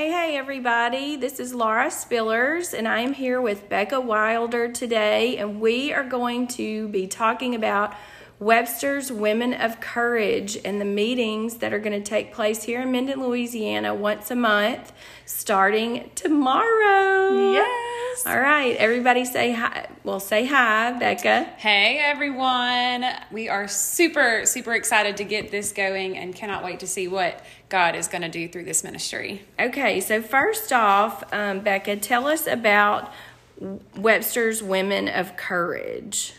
Hey, hey, everybody. This is Laura Spillers, and I am here with Becca Wilder today, and we are going to be talking about Webster's Women of Courage and the meetings that are going to take place here in Minden, Louisiana once a month starting tomorrow. Yes. All right, everybody say hi. Well, say hi, Becca. Hey everyone. We are super, super excited to get this going and cannot wait to see what God is going to do through this ministry. Okay, so first off, um, Becca, tell us about Webster's Women of Courage.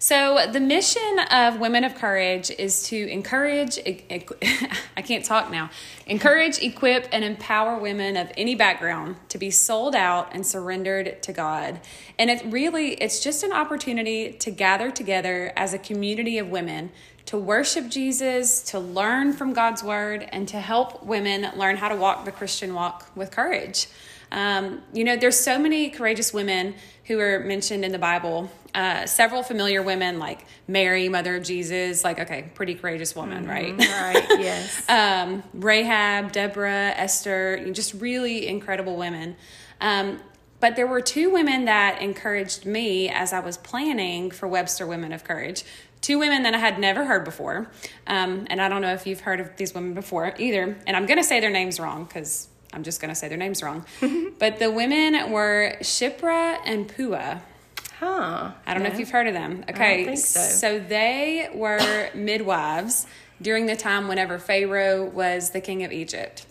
So, the mission of Women of Courage is to encourage, I can't talk now, encourage, equip, and empower women of any background to be sold out and surrendered to God. And it really, it's just an opportunity to gather together as a community of women to worship Jesus, to learn from God's word, and to help women learn how to walk the Christian walk with courage. Um, you know, there's so many courageous women who are mentioned in the Bible. Uh, several familiar women like Mary, mother of Jesus, like, okay, pretty courageous woman, mm-hmm, right? Right, yes. um, Rahab, Deborah, Esther, just really incredible women. Um, but there were two women that encouraged me as I was planning for Webster Women of Courage. Two women that I had never heard before. Um, and I don't know if you've heard of these women before either. And I'm going to say their names wrong because I'm just going to say their names wrong. but the women were Shiphrah and Puah. Huh. I don't know if you've heard of them. Okay. so. so they were midwives during the time whenever Pharaoh was the king of Egypt.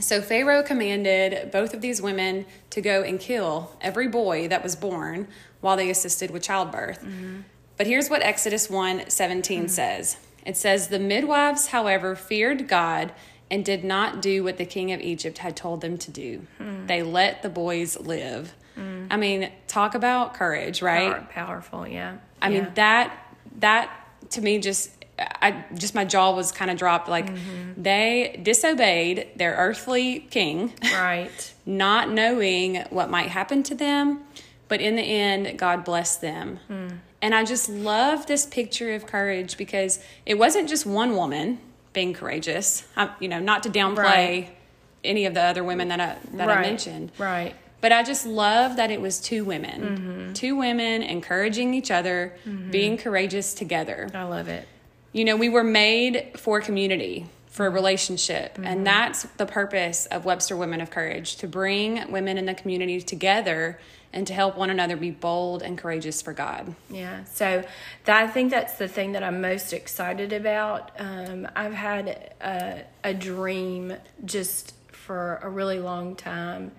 So Pharaoh commanded both of these women to go and kill every boy that was born while they assisted with childbirth. Mm-hmm. But here's what Exodus 1 17 mm-hmm. says it says, The midwives, however, feared God and did not do what the king of Egypt had told them to do. Hmm. They let the boys live. Hmm. I mean, talk about courage, right? Power, powerful, yeah. I yeah. mean that that to me just I just my jaw was kind of dropped like mm-hmm. they disobeyed their earthly king. Right. not knowing what might happen to them, but in the end God blessed them. Hmm. And I just love this picture of courage because it wasn't just one woman being courageous. I, you know, not to downplay right. any of the other women that I that right. I mentioned. Right. But I just love that it was two women, mm-hmm. two women encouraging each other, mm-hmm. being courageous together. I love it. You know, we were made for community, for a relationship, mm-hmm. and that's the purpose of Webster Women of Courage to bring women in the community together and to help one another be bold and courageous for God. Yeah, so that, I think that's the thing that I'm most excited about. Um, I've had a, a, dream just for a really long time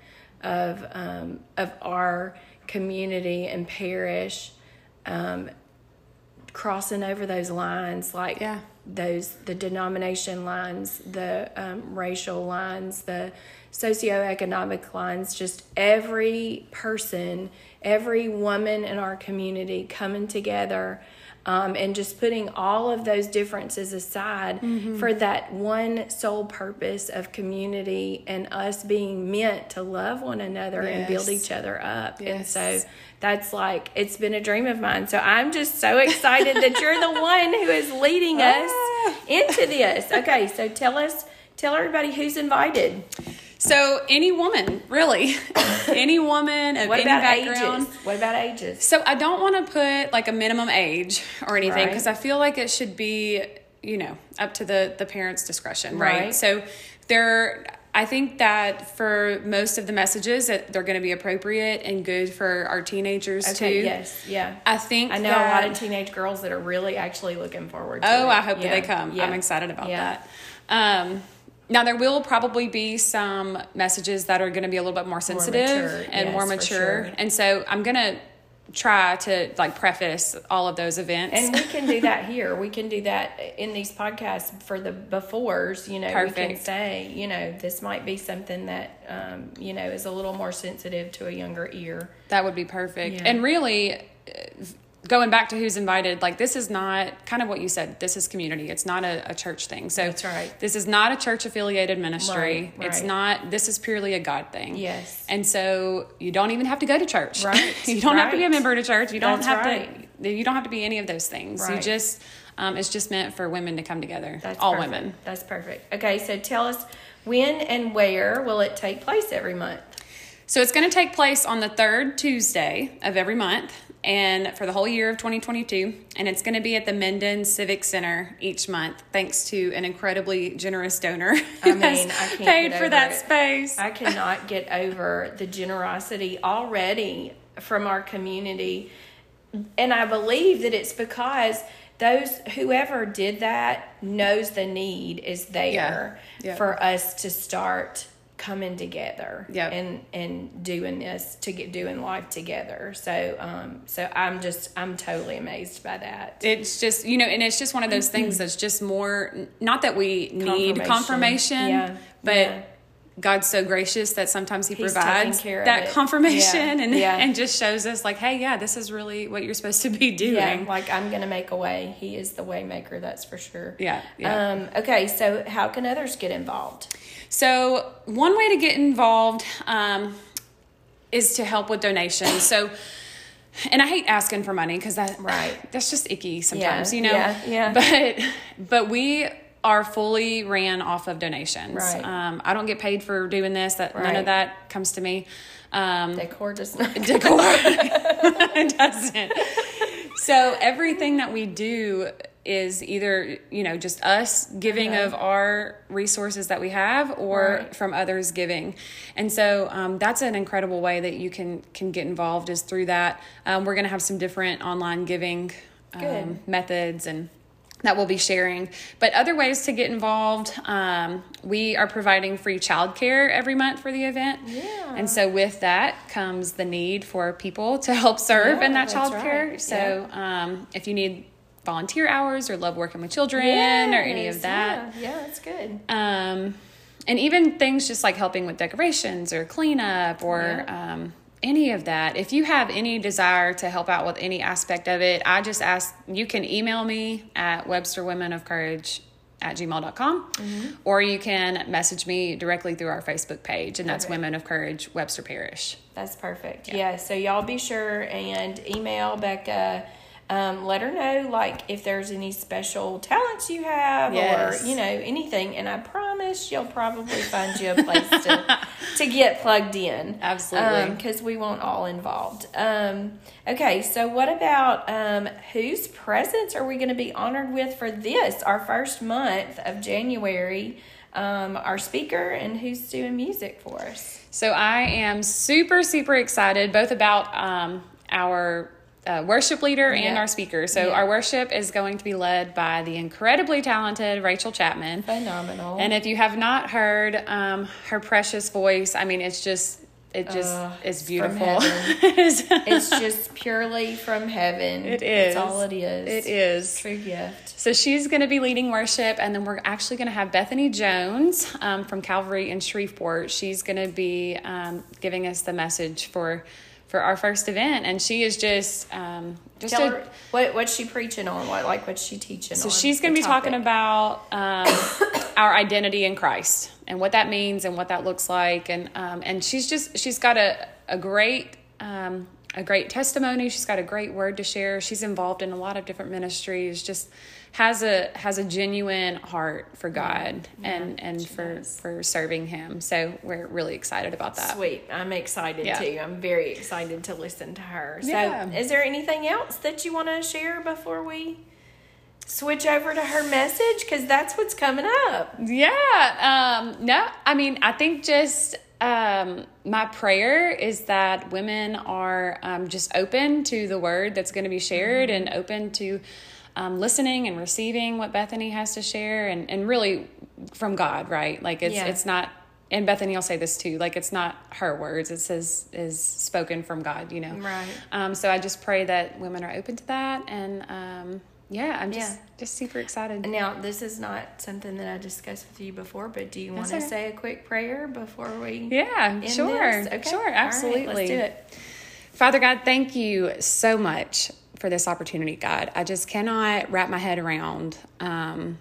of um, of our community and parish um, crossing over those lines, like yeah. those the denomination lines, the um, racial lines, the socioeconomic lines, just every person, every woman in our community coming together um, and just putting all of those differences aside mm-hmm. for that one sole purpose of community and us being meant to love one another yes. and build each other up. Yes. And so that's like, it's been a dream of mine. So I'm just so excited that you're the one who is leading us ah. into this. Okay, so tell us, tell everybody who's invited. So any woman, really, any woman of what any background. Ages? What about ages? So I don't want to put like a minimum age or anything because right. I feel like it should be, you know, up to the the parents' discretion, right? right? So there. I think that for most of the messages that they're going to be appropriate and good for our teenagers okay, too. Yes, yeah. I think I know that, a lot of teenage girls that are really actually looking forward to Oh, it. I hope yeah. that they come. Yeah. I'm excited about yeah. that. Um, now there will probably be some messages that are going to be a little bit more sensitive more mature, and yes, more mature sure. and so i'm going to try to like preface all of those events and we can do that here we can do that in these podcasts for the befores you know Perfect. we can say you know this might be something that um, you know is a little more sensitive to a younger ear that would be perfect yeah. and really going back to who's invited, like this is not kind of what you said. This is community. It's not a, a church thing. So that's right. This is not a church affiliated ministry. Right, It's not. This is purely a God thing. Yes. And so you don't even have to go to church. Right. you don't right. have to be a member to church. You don't that's have right. to. You don't have to be any of those things. Right. You just. Um, it's just meant for women to come together. That's all perfect. women. That's perfect. Okay, so tell us When and where will it take place every month? So it's going to take place on the third Tuesday of every month and for the whole year of 2022 and it's going to be at the Minden Civic Center each month thanks to an incredibly generous donor I mean, I can't paid for that it. space. I cannot get over the generosity already from our community. And I believe that it's because those whoever did that knows the need is there Yeah. Yeah. for us to start coming together Yep. and and doing this to get doing life together so um so i'm just i'm totally amazed by that it's just you know and it's just one of those things that's just more not that we need Confirmation. confirmation Yeah. but Yeah. god's so gracious that sometimes he He's provides care that confirmation Yeah. and Yeah. and just shows us like hey yeah this is really what you're supposed to be doing yeah like i'm gonna make a way he is the way maker that's for sure Yeah, yeah. um okay so how can others get involved So, one way to get involved um, is to help with donations. So, and I hate asking for money because that Right. that's just icky sometimes, Yeah, you know. yeah, yeah. But but we are fully ran off of donations. Right. Um, I don't get paid for doing this. That none of that comes to me. Um, decor not decor it doesn't so everything that we do is either you know just us giving of our resources that we have or. Right. from others giving and so um, that's an incredible way that you can can get involved is through that um, we're going to have some different online giving um, methods and that we'll be sharing. But other ways to get involved, um, we are providing free childcare every month for the event. Yeah. And so with that comes the need for people to help serve in that childcare. right. So um, if you need volunteer hours or love working with children or any of that. yeah, yeah that's good Um, and even things just like helping with decorations or cleanup or Yeah. um, any of that. If you have any desire to help out with any aspect of it, I just ask you can email me at Webster Women of Courage at gmail.com Mm-hmm. or you can message me directly through our Facebook page, and that's Perfect. Women of Courage Webster Parish. That's perfect. Yeah. So y'all be sure and email Becca. Um, let her know like if there's any special talents you have Yes. or you know anything, and I promise you'll probably find you a place to to get plugged in. Absolutely. because we want all involved. Um, okay, so what about um, whose presence are we going to be honored with for this our first month of January? Um, our speaker and who's doing music for us. So I am super, super excited both about um, our uh, worship leader and Yeah. our speaker. So Yeah. our worship is going to be led by the incredibly talented Rachel Chapman. Phenomenal. And if you have not heard um, her precious voice, I mean, it's just, it just Uh, is beautiful. It's- it's just purely from heaven. It is. That's all it is. It is. True gift. So she's going to be leading worship, and then we're actually going to have Bethany Jones um, from Calvary in Shreveport. She's going to be um, giving us the message for for our first event, and she is just um, just Tell a, her what what's she preaching on? What like what's she teaching so on? she's going to be talking about um, our identity in Christ and what that means and what that looks like, and um, and she's just she's got a a great. Um, a great testimony. She's got a great word to share. She's involved in a lot of different ministries. Just has a has a genuine heart for God and and for for serving Him. So we're really excited about that. Sweet. I'm excited Yeah. too. I'm very excited to listen to her. So, Yeah. is there anything else that you want to share before we switch over to her message? Because that's what's coming up. Yeah. Um, no, I mean, I think just um, my prayer is that women are um, just open to the word that's going to be shared and open to um, listening and receiving what Bethany has to share and, and really from God, right? Like it's, Yeah. it's not, and Bethany will say this too, like it's not her words, it's his, is spoken from God, you know? Right. Um, so I just pray that women are open to that. And um, yeah, I'm just, Yeah. just super excited. Now, this is not something that I discussed with you before, but do you want to say a quick prayer before we? Yeah, sure. Okay. Sure, All right, absolutely. let's do it. Father God, thank you so much for this opportunity, God. I just cannot wrap my head around um,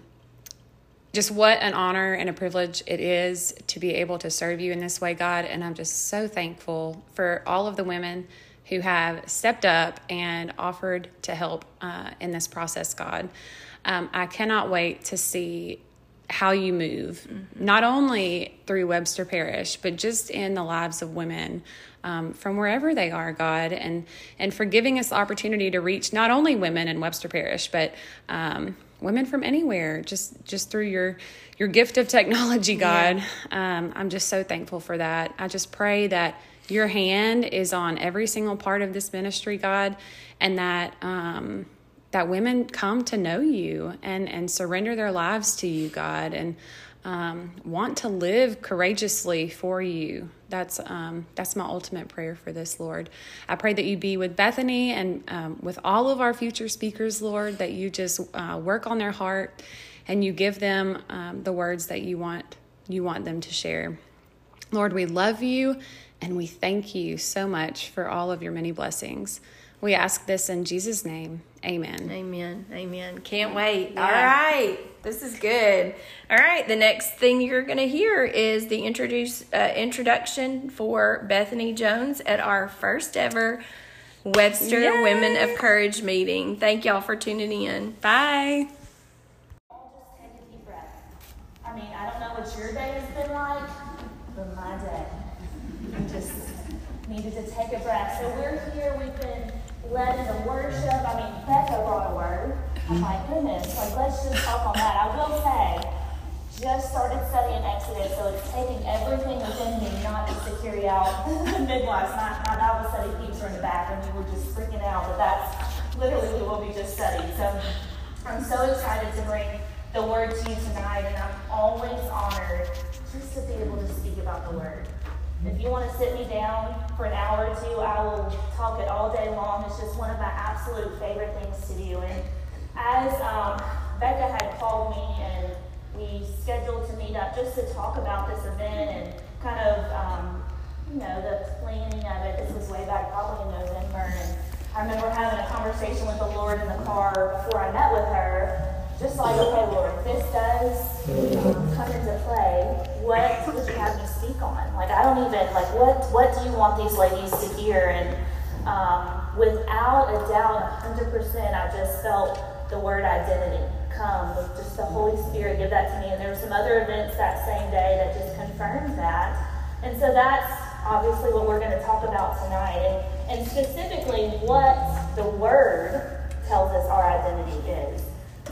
just what an honor and a privilege it is to be able to serve you in this way, God. And I'm just so thankful for all of the women who have stepped up and offered to help uh, in this process, God. Um, I cannot wait to see how you move, mm-hmm. not only through Webster Parish, but just in the lives of women um, from wherever they are, God, and and for giving us the opportunity to reach not only women in Webster Parish, but um, women from anywhere, just just through your your gift of technology, God. Yeah. Um, I'm just so thankful for that. I just pray that your hand is on every single part of this ministry, God, and that um, that women come to know you and and surrender their lives to you, God, and um, want to live courageously for you. That's um, that's my ultimate prayer for this, Lord. I pray that you be with Bethany and um, with all of our future speakers, Lord. That you just uh, work on their heart and you give them um, the words that you want you want them to share. Lord, we love you and we thank you so much for all of your many blessings. We ask this in Jesus' name. Amen. Amen. Amen. Can't wait. Yeah. All right. This is good. All right. The next thing you're going to hear is the introduce uh, introduction for Bethany Jones at our first ever Webster Yay. Women of Courage meeting. Thank y'all for tuning in. Bye. I mean, I don't know what your day has been like, but my day. I just needed to take a breath. So we're here. We've been led in the worship. I mean, Becca brought a word. Oh I'm like, goodness, like let's just talk on that. I will say, just started studying Exodus, so it's taking everything within me not just to carry out the midwives. My, my Bible study are in the back, and we were just freaking out, but that's literally what we just studied. So I'm so excited to bring the word to you tonight, and I'm always honored just to be able to speak about the word. If you want to sit me down for an hour or two, I will talk it all day long. It's just one of my absolute favorite things to do. And as um, Becca had called me and we scheduled to meet up just to talk about this event and kind of, um, you know, the planning of it. This was way back probably in November. And I remember having a conversation with the Lord in the car before I met with her just like, okay, Lord, if this does um, come into play, what would you have me speak on? Like, I don't even, like, what, what do you want these ladies to hear? And um, without a doubt, 100%, I just felt the word identity come with just the Holy Spirit give that to me. And there were some other events that same day that just confirmed that. And so that's obviously what we're going to talk about tonight. And, and specifically, what the word tells us our identity is.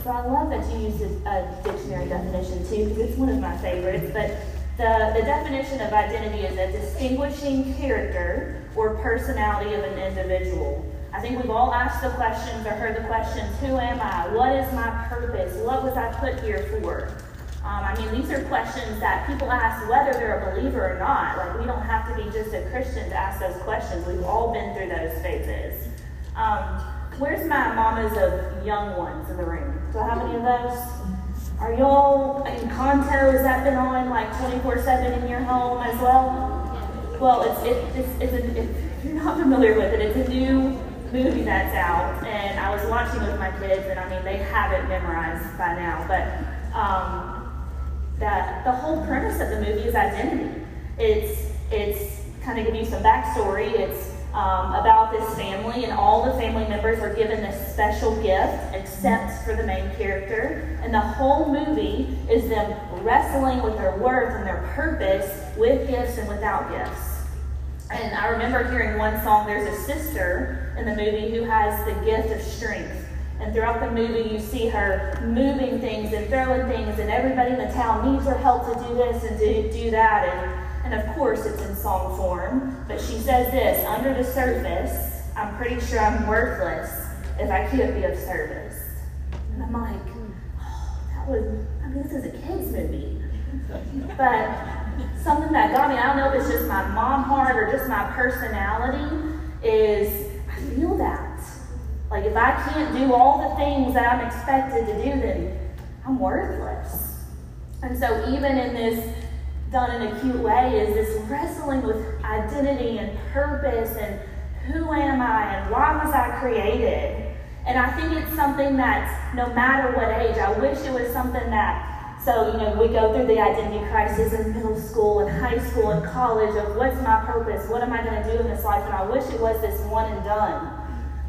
So I love that you use a dictionary definition too, because it's one of my favorites. But the, the definition of identity is a distinguishing character or personality of an individual. I think we've all asked the questions or heard the questions Who am I? What is my purpose? What was I put here for? Um, I mean, these are questions that people ask whether they're a believer or not. Like, we don't have to be just a Christian to ask those questions. We've all been through those phases. Um, where's my mamas of young ones in the room? Do I have any of those? Are y'all in Encanto? Has that been on like 24 7 in your home as well? Well, it's, it, it's, it's a, if you're not familiar with it, it's a new movie that's out, and I was watching with my kids, and I mean, they have it memorized by now, but um, that the whole premise of the movie is identity. It's, it's kind of give you some backstory. It's um, about this family, and all the family members are given this special gift, except for the main character. And the whole movie is them wrestling with their worth and their purpose with gifts and without gifts. And I remember hearing one song, there's a sister in the movie who has the gift of strength. And throughout the movie, you see her moving things and throwing things, and everybody in the town needs her help to do this and do, do that. And and of course, it's in song form. But she says this under the surface, I'm pretty sure I'm worthless if I can't be of service. And I'm like, oh, that was, I mean, this is a kid's movie. But something that got me, I don't know if it's just my mom heart or just my personality, is feel that. Like, if I can't do all the things that I'm expected to do, then I'm worthless. And so, even in this done in a cute way is this wrestling with identity and purpose and who am I and why was I created? And I think it's something that no matter what age, I wish it was something that, so, you know, we go through the identity crisis in middle school and high school and college of what's my purpose? What am I going to do in this life? And I wish it was this one and done.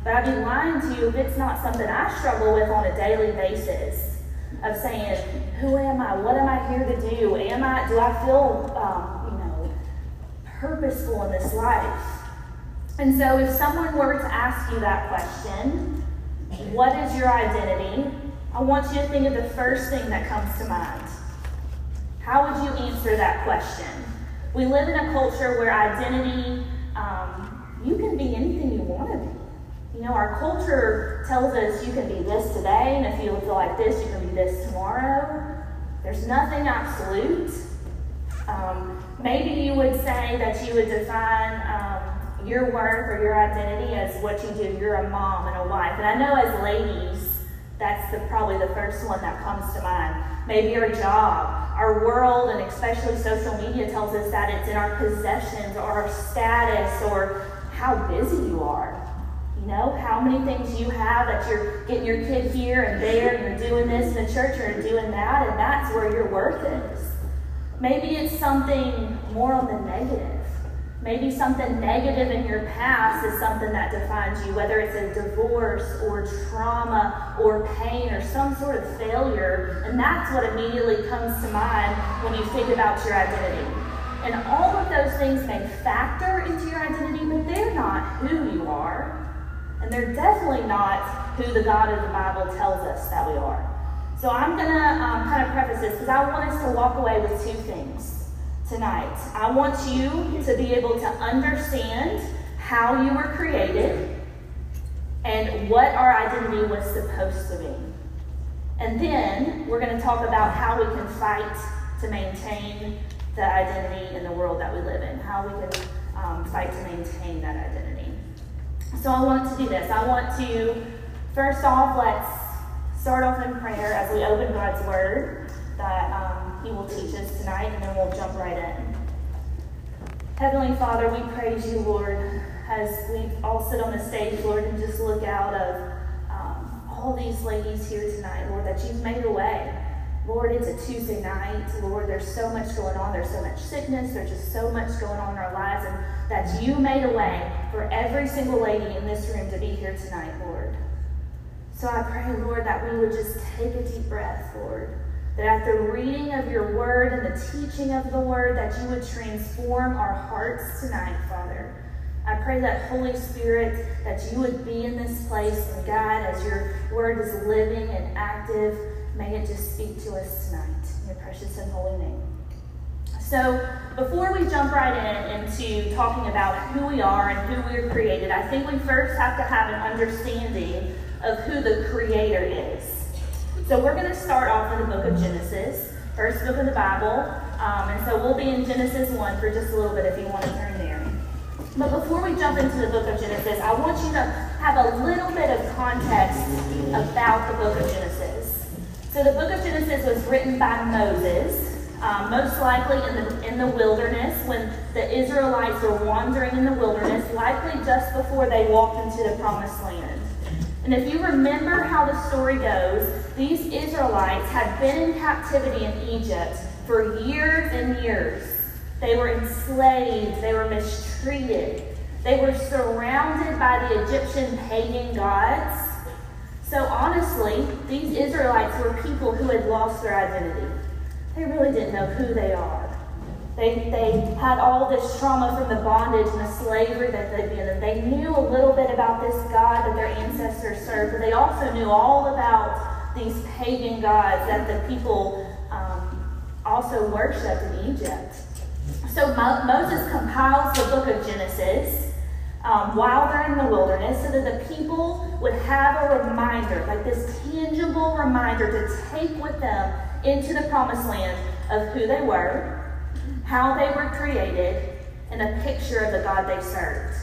But I'd be lying to you if it's not something I struggle with on a daily basis. of saying, Who am I? What am I here to do? Am I, do I feel, um, you know, purposeful in this life? And so, if someone were to ask you that question, what is your identity? I want you to think of the first thing that comes to mind. How would you answer that question? We live in a culture where identity, um, you can be anything you want to be. You know, our culture tells us you can be this today, and if you feel like this, you can be this tomorrow. There's nothing absolute. Um, maybe you would say that you would define um, your worth or your identity as what you do. You're a mom and a wife. And I know as ladies, that's the, probably the first one that comes to mind. Maybe our job. Our world, and especially social media, tells us that it's in our possessions or our status or how busy you are. You know, how many things you have that you're getting your kid here and there, and you're doing this in the church, or doing that, and that's where your worth is. Maybe it's something more on the negative. Maybe something negative in your past is something that defines you, whether it's a divorce or trauma or pain or some sort of failure. And that's what immediately comes to mind when you think about your identity. And all of those things may factor into your identity, but they're not who you are. And they're definitely not who the God of the Bible tells us that we are. So I'm going to um, kind of preface this because I want us to walk away with two things tonight. I want you to be able to understand how you were created and what our identity was supposed to be. And then we're going to talk about how we can fight to maintain the identity in the world that we live in, how we can um, fight to maintain that identity. So I want to do this. I want to, first off, let's start off in prayer as we open God's Word that um, He will teach us tonight, and then we'll jump right in. Heavenly Father, we praise you, Lord, as we all sit on the stage, Lord, and just look out of um, all these ladies here tonight, Lord, that you've made a way. Lord, it's a Tuesday night. Lord, there's so much going on. There's so much sickness. There's just so much going on in our lives. And that you made a way for every single lady in this room to be here tonight, Lord. So I pray, Lord, that we would just take a deep breath, Lord. That at the reading of your word and the teaching of the word, that you would transform our hearts tonight, Father. I pray that Holy Spirit, that you would be in this place and God, as your word is living and active, may it just speak to us tonight. In your precious and holy name. So, before we jump right in into talking about who we are and who we're created, I think we first have to have an understanding of who the Creator is. So, we're going to start off in the book of Genesis, first book of the Bible. Um, and so, we'll be in Genesis 1 for just a little bit if you want to turn there. But before we jump into the book of Genesis, I want you to have a little bit of context about the book of Genesis. So, the book of Genesis was written by Moses um, most likely in the, in the wilderness when the Israelites were wandering in the wilderness, likely just before they walked into the promised land. And if you remember how the story goes, these Israelites had been in captivity in Egypt for years and years. They were enslaved, they were mistreated, they were surrounded by the Egyptian pagan gods. So honestly, these Israelites were people who had lost their identity. They really didn't know who they are. They, they had all this trauma from the bondage and the slavery that they'd been in. They knew a little bit about this God that their ancestors served, but they also knew all about these pagan gods that the people um, also worshipped in Egypt. So Mo- Moses compiles the book of Genesis um, while they're in the wilderness so that the people would have a reminder, like this tangible reminder to take with them into the promised land of who they were, how they were created, and a picture of the God they served.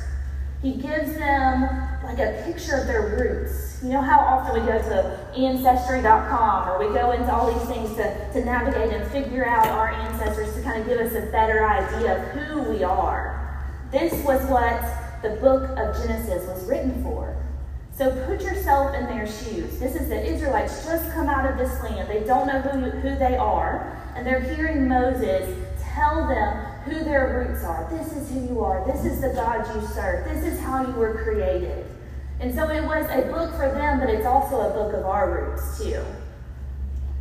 He gives them like a picture of their roots. You know how often we go to ancestry.com or we go into all these things to, to navigate and figure out our ancestors to kind of give us a better idea of who we are. This was what the book of Genesis was written for. So put yourself in their shoes. This is the Israelites just come out of this land. They don't know who, who they are, and they're hearing Moses tell them who their roots are. This is who you are. This is the God you serve. This is how you were created. And so it was a book for them, but it's also a book of our roots, too.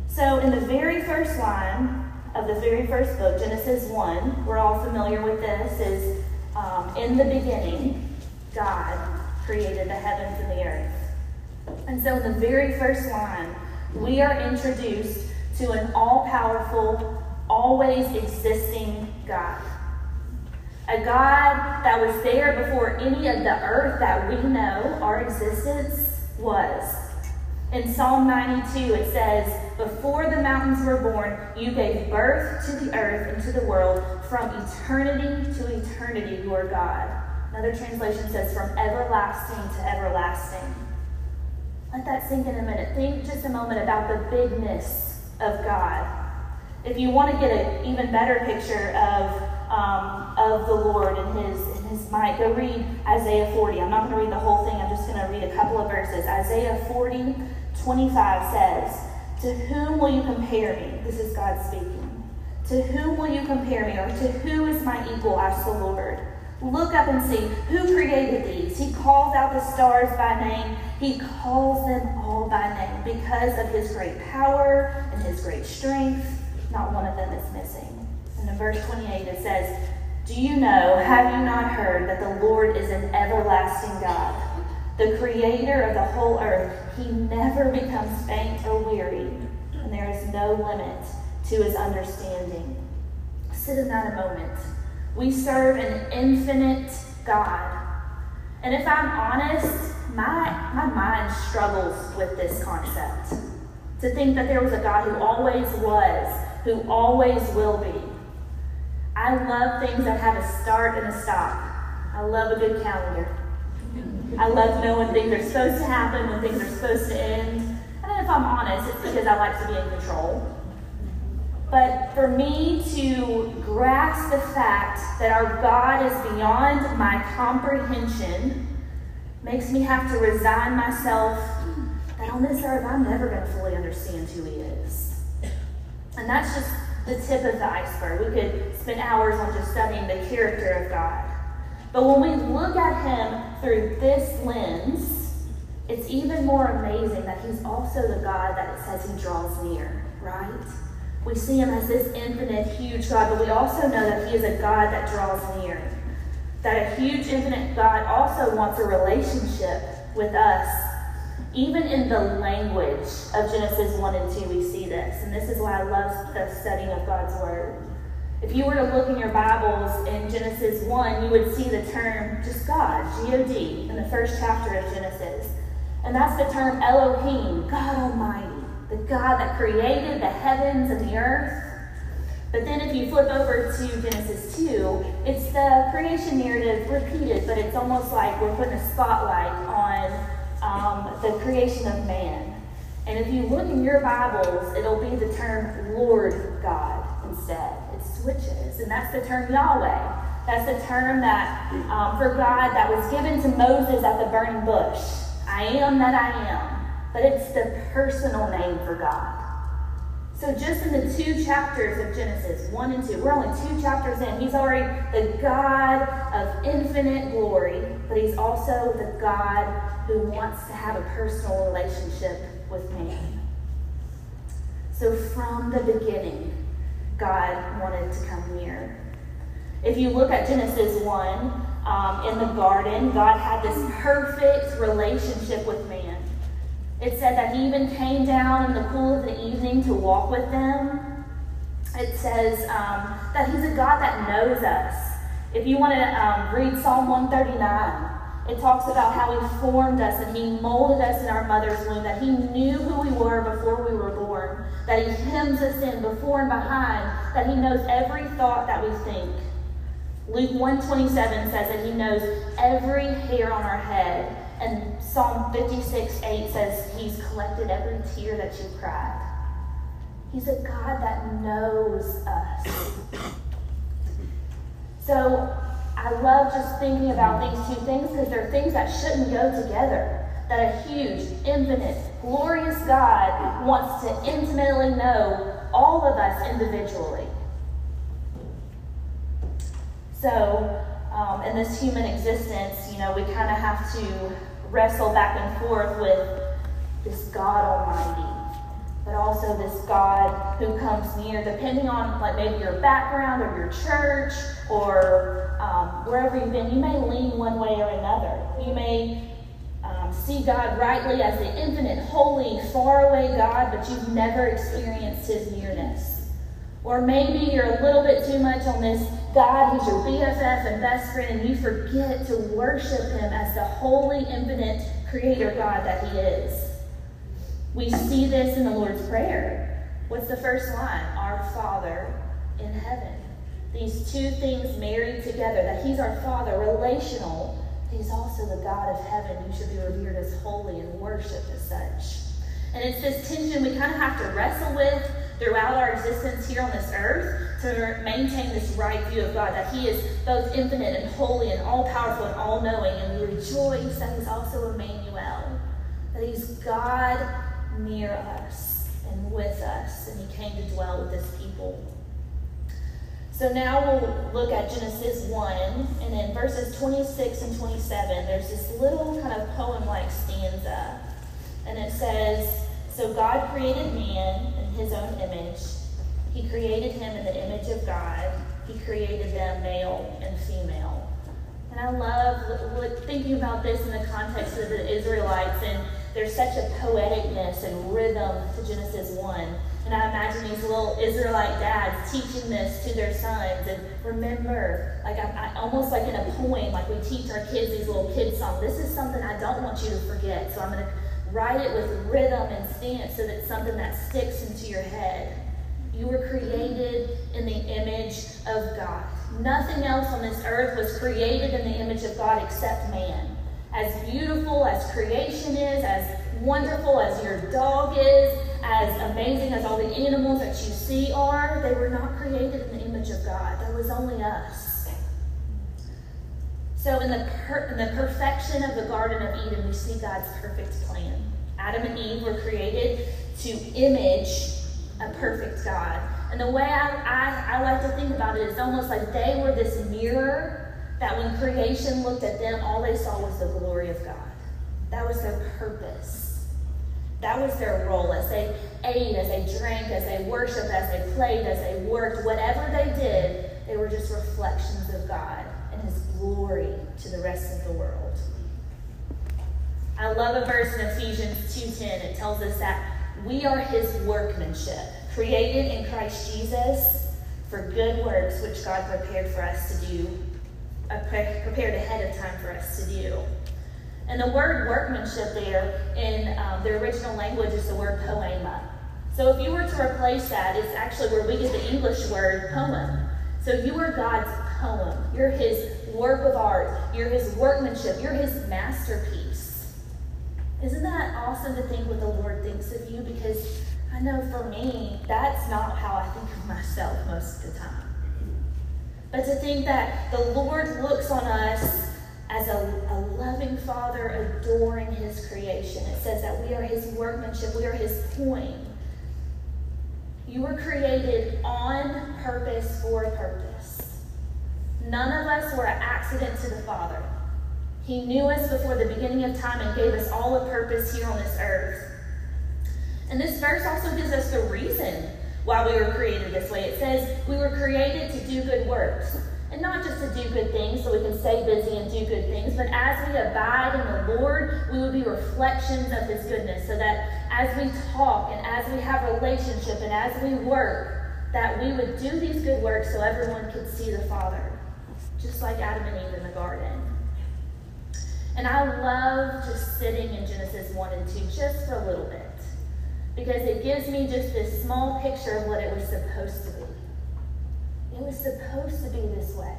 So, in the very first line of the very first book, Genesis 1, we're all familiar with this, is um, in the beginning, God created the heavens and the earth. And so, in the very first line, we are introduced to an all powerful, always existing God. A God that was there before any of the earth that we know, our existence was. In Psalm 92, it says, Before the mountains were born, you gave birth to the earth and to the world. From eternity to eternity, you are God. Another translation says, From everlasting to everlasting. Let that sink in a minute. Think just a moment about the bigness of God. If you want to get an even better picture of, um, of the Lord and his, and his might, go read Isaiah 40. I'm not going to read the whole thing, I'm just going to read a couple of verses. Isaiah 40, 25 says, To whom will you compare me? This is God speaking. To whom will you compare me, or to who is my equal? asks the Lord. Look up and see who created these. He calls out the stars by name. He calls them all by name because of his great power and his great strength. Not one of them is missing. And in verse 28, it says, Do you know, have you not heard that the Lord is an everlasting God? the creator of the whole earth, he never becomes faint or weary, and there is no limit to his understanding. Sit in that a moment. We serve an infinite God. And if I'm honest, my, my mind struggles with this concept. To think that there was a God who always was, who always will be. I love things that have a start and a stop. I love a good calendar. I love knowing things are supposed to happen, when things are supposed to end. And if I'm honest, it's because I like to be in control. But for me to grasp the fact that our God is beyond my comprehension makes me have to resign myself that on this earth I'm never going to fully understand who He is. And that's just the tip of the iceberg. We could spend hours on just studying the character of God. But when we look at him through this lens, it's even more amazing that he's also the God that it says he draws near, right? We see him as this infinite, huge God, but we also know that he is a God that draws near. That a huge, infinite God also wants a relationship with us. Even in the language of Genesis 1 and 2, we see this. And this is why I love the studying of God's Word. If you were to look in your Bibles in Genesis 1, you would see the term just God, G O D, in the first chapter of Genesis. And that's the term Elohim, God Almighty, the God that created the heavens and the earth. But then if you flip over to Genesis 2, it's the creation narrative repeated, but it's almost like we're putting a spotlight on um, the creation of man. And if you look in your Bibles, it'll be the term Lord God instead It switches, and that's the term Yahweh. That's the term that um, for God that was given to Moses at the burning bush. I am that I am, but it's the personal name for God. So just in the two chapters of Genesis, one and two, we're only two chapters in. He's already the God of infinite glory, but he's also the God who wants to have a personal relationship with man. So from the beginning, God wanted to come near. If you look at Genesis 1, um, in the garden, God had this perfect relationship with man. It said that He even came down in the cool of the evening to walk with them. It says um, that He's a God that knows us. If you want to um, read Psalm 139, it talks about how He formed us and He molded us in our mother's womb, that He knew who we were before we were born, that He hems us in before and behind, that He knows every thought that we think. Luke 127 says that He knows every hair on our head. And Psalm 56 8 says He's collected every tear that you've cried. He's a God that knows us. So I love just thinking about these two things because they're things that shouldn't go together. That a huge, infinite, glorious God wants to intimately know all of us individually. So, um, in this human existence, you know, we kind of have to wrestle back and forth with this God Almighty. But also this God who comes near, depending on like maybe your background or your church or um, wherever you've been. You may lean one way or another. You may um, see God rightly as the infinite, holy, faraway God, but you've never experienced His nearness. Or maybe you're a little bit too much on this God who's your BFF and best friend, and you forget to worship Him as the holy, infinite Creator God that He is. We see this in the Lord's Prayer. What's the first line? Our Father in heaven. These two things married together, that He's our Father, relational, He's also the God of heaven who should be revered as holy and worshiped as such. And it's this tension we kind of have to wrestle with throughout our existence here on this earth to maintain this right view of God, that He is both infinite and holy and all powerful and all knowing. And we rejoice that He's also Emmanuel, that He's God near us and with us, and He came to dwell with His people. So now we'll look at Genesis 1, and in verses 26 and 27, there's this little kind of poem like stanza. And it says, So God created man in his own image. He created him in the image of God. He created them male and female. And I love thinking about this in the context of the Israelites, and there's such a poeticness and rhythm to Genesis 1 and I imagine these little Israelite dads teaching this to their sons. And remember, like I, I, almost like in a poem, like we teach our kids these little kid songs. This is something I don't want you to forget. So I'm going to write it with rhythm and stance so that it's something that sticks into your head. You were created in the image of God. Nothing else on this earth was created in the image of God except man. As beautiful as creation is, as wonderful as your dog is, as amazing as all the animals that you see are, they were not created in the image of God. There was only us. So, in the, per- in the perfection of the Garden of Eden, we see God's perfect plan. Adam and Eve were created to image a perfect God. And the way I, I, I like to think about it is almost like they were this mirror that when creation looked at them, all they saw was the glory of God. That was their purpose. That was their role as they ate, as they drank, as they worshiped, as they played, as they worked. Whatever they did, they were just reflections of God and His glory to the rest of the world. I love a verse in Ephesians 2:10. It tells us that we are His workmanship, created in Christ Jesus for good works, which God prepared for us to do, prepared ahead of time for us to do. And the word workmanship there in um, the original language is the word poema. So if you were to replace that, it's actually where we get the English word poem. So you are God's poem. You're his work of art. You're his workmanship. You're his masterpiece. Isn't that awesome to think what the Lord thinks of you? Because I know for me, that's not how I think of myself most of the time. But to think that the Lord looks on us as a, a loving father adoring his creation. It says that we are his workmanship, we are his point. You were created on purpose for a purpose. None of us were an accident to the Father. He knew us before the beginning of time and gave us all a purpose here on this earth. And this verse also gives us the reason why we were created this way. It says we were created to do good works. And not just to do good things so we can stay busy and do good things, but as we abide in the Lord, we will be reflections of His goodness. So that as we talk and as we have relationship and as we work, that we would do these good works so everyone could see the Father, just like Adam and Eve in the garden. And I love just sitting in Genesis 1 and 2 just for a little bit because it gives me just this small picture of what it was supposed to be. It was supposed to be this way.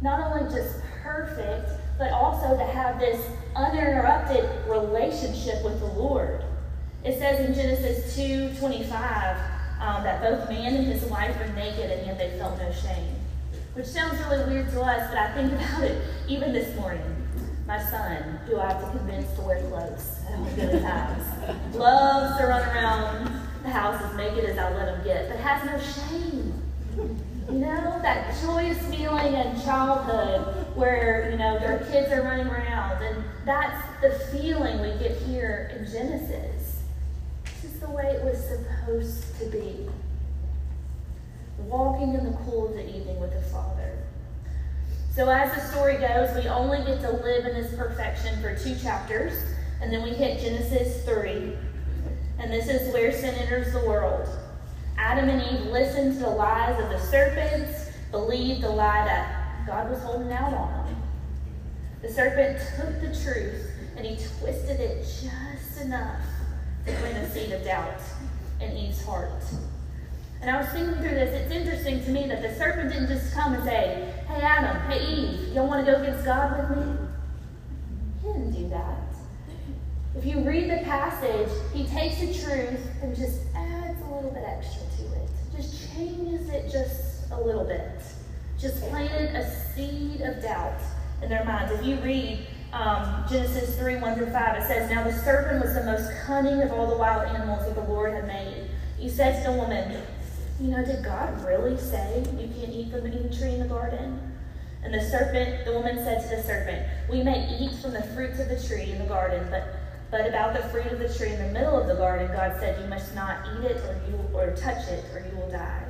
Not only just perfect, but also to have this uninterrupted relationship with the Lord. It says in Genesis 2 25 um, that both man and his wife were naked and yet they felt no shame. Which sounds really weird to us, but I think about it even this morning. My son, who I have to convince to wear clothes at good times, loves to run around the house as naked as I let him get, but has no shame. You know, that joyous feeling in childhood where, you know, their kids are running around. And that's the feeling we get here in Genesis. This is the way it was supposed to be. Walking in the cool of the evening with the Father. So, as the story goes, we only get to live in this perfection for two chapters, and then we hit Genesis 3. And this is where sin enters the world. Adam and Eve listened to the lies of the serpents, believed the lie that God was holding out on them. The serpent took the truth and he twisted it just enough to plant a seed of doubt in Eve's heart. And I was thinking through this, it's interesting to me that the serpent didn't just come and say, Hey Adam, hey Eve, y'all want to go against God with me? He didn't do that. If you read the passage, he takes the truth and just adds a little bit extra to it, just changes it just a little bit, just planted a seed of doubt in their minds. If you read um, Genesis 3 1 through 5, it says, Now the serpent was the most cunning of all the wild animals that the Lord had made. He said to the woman, You know, did God really say you can't eat from any tree in the garden? And the serpent, the woman said to the serpent, We may eat from the fruits of the tree in the garden, but but about the fruit of the tree in the middle of the garden, God said, You must not eat it or you or touch it, or you will die.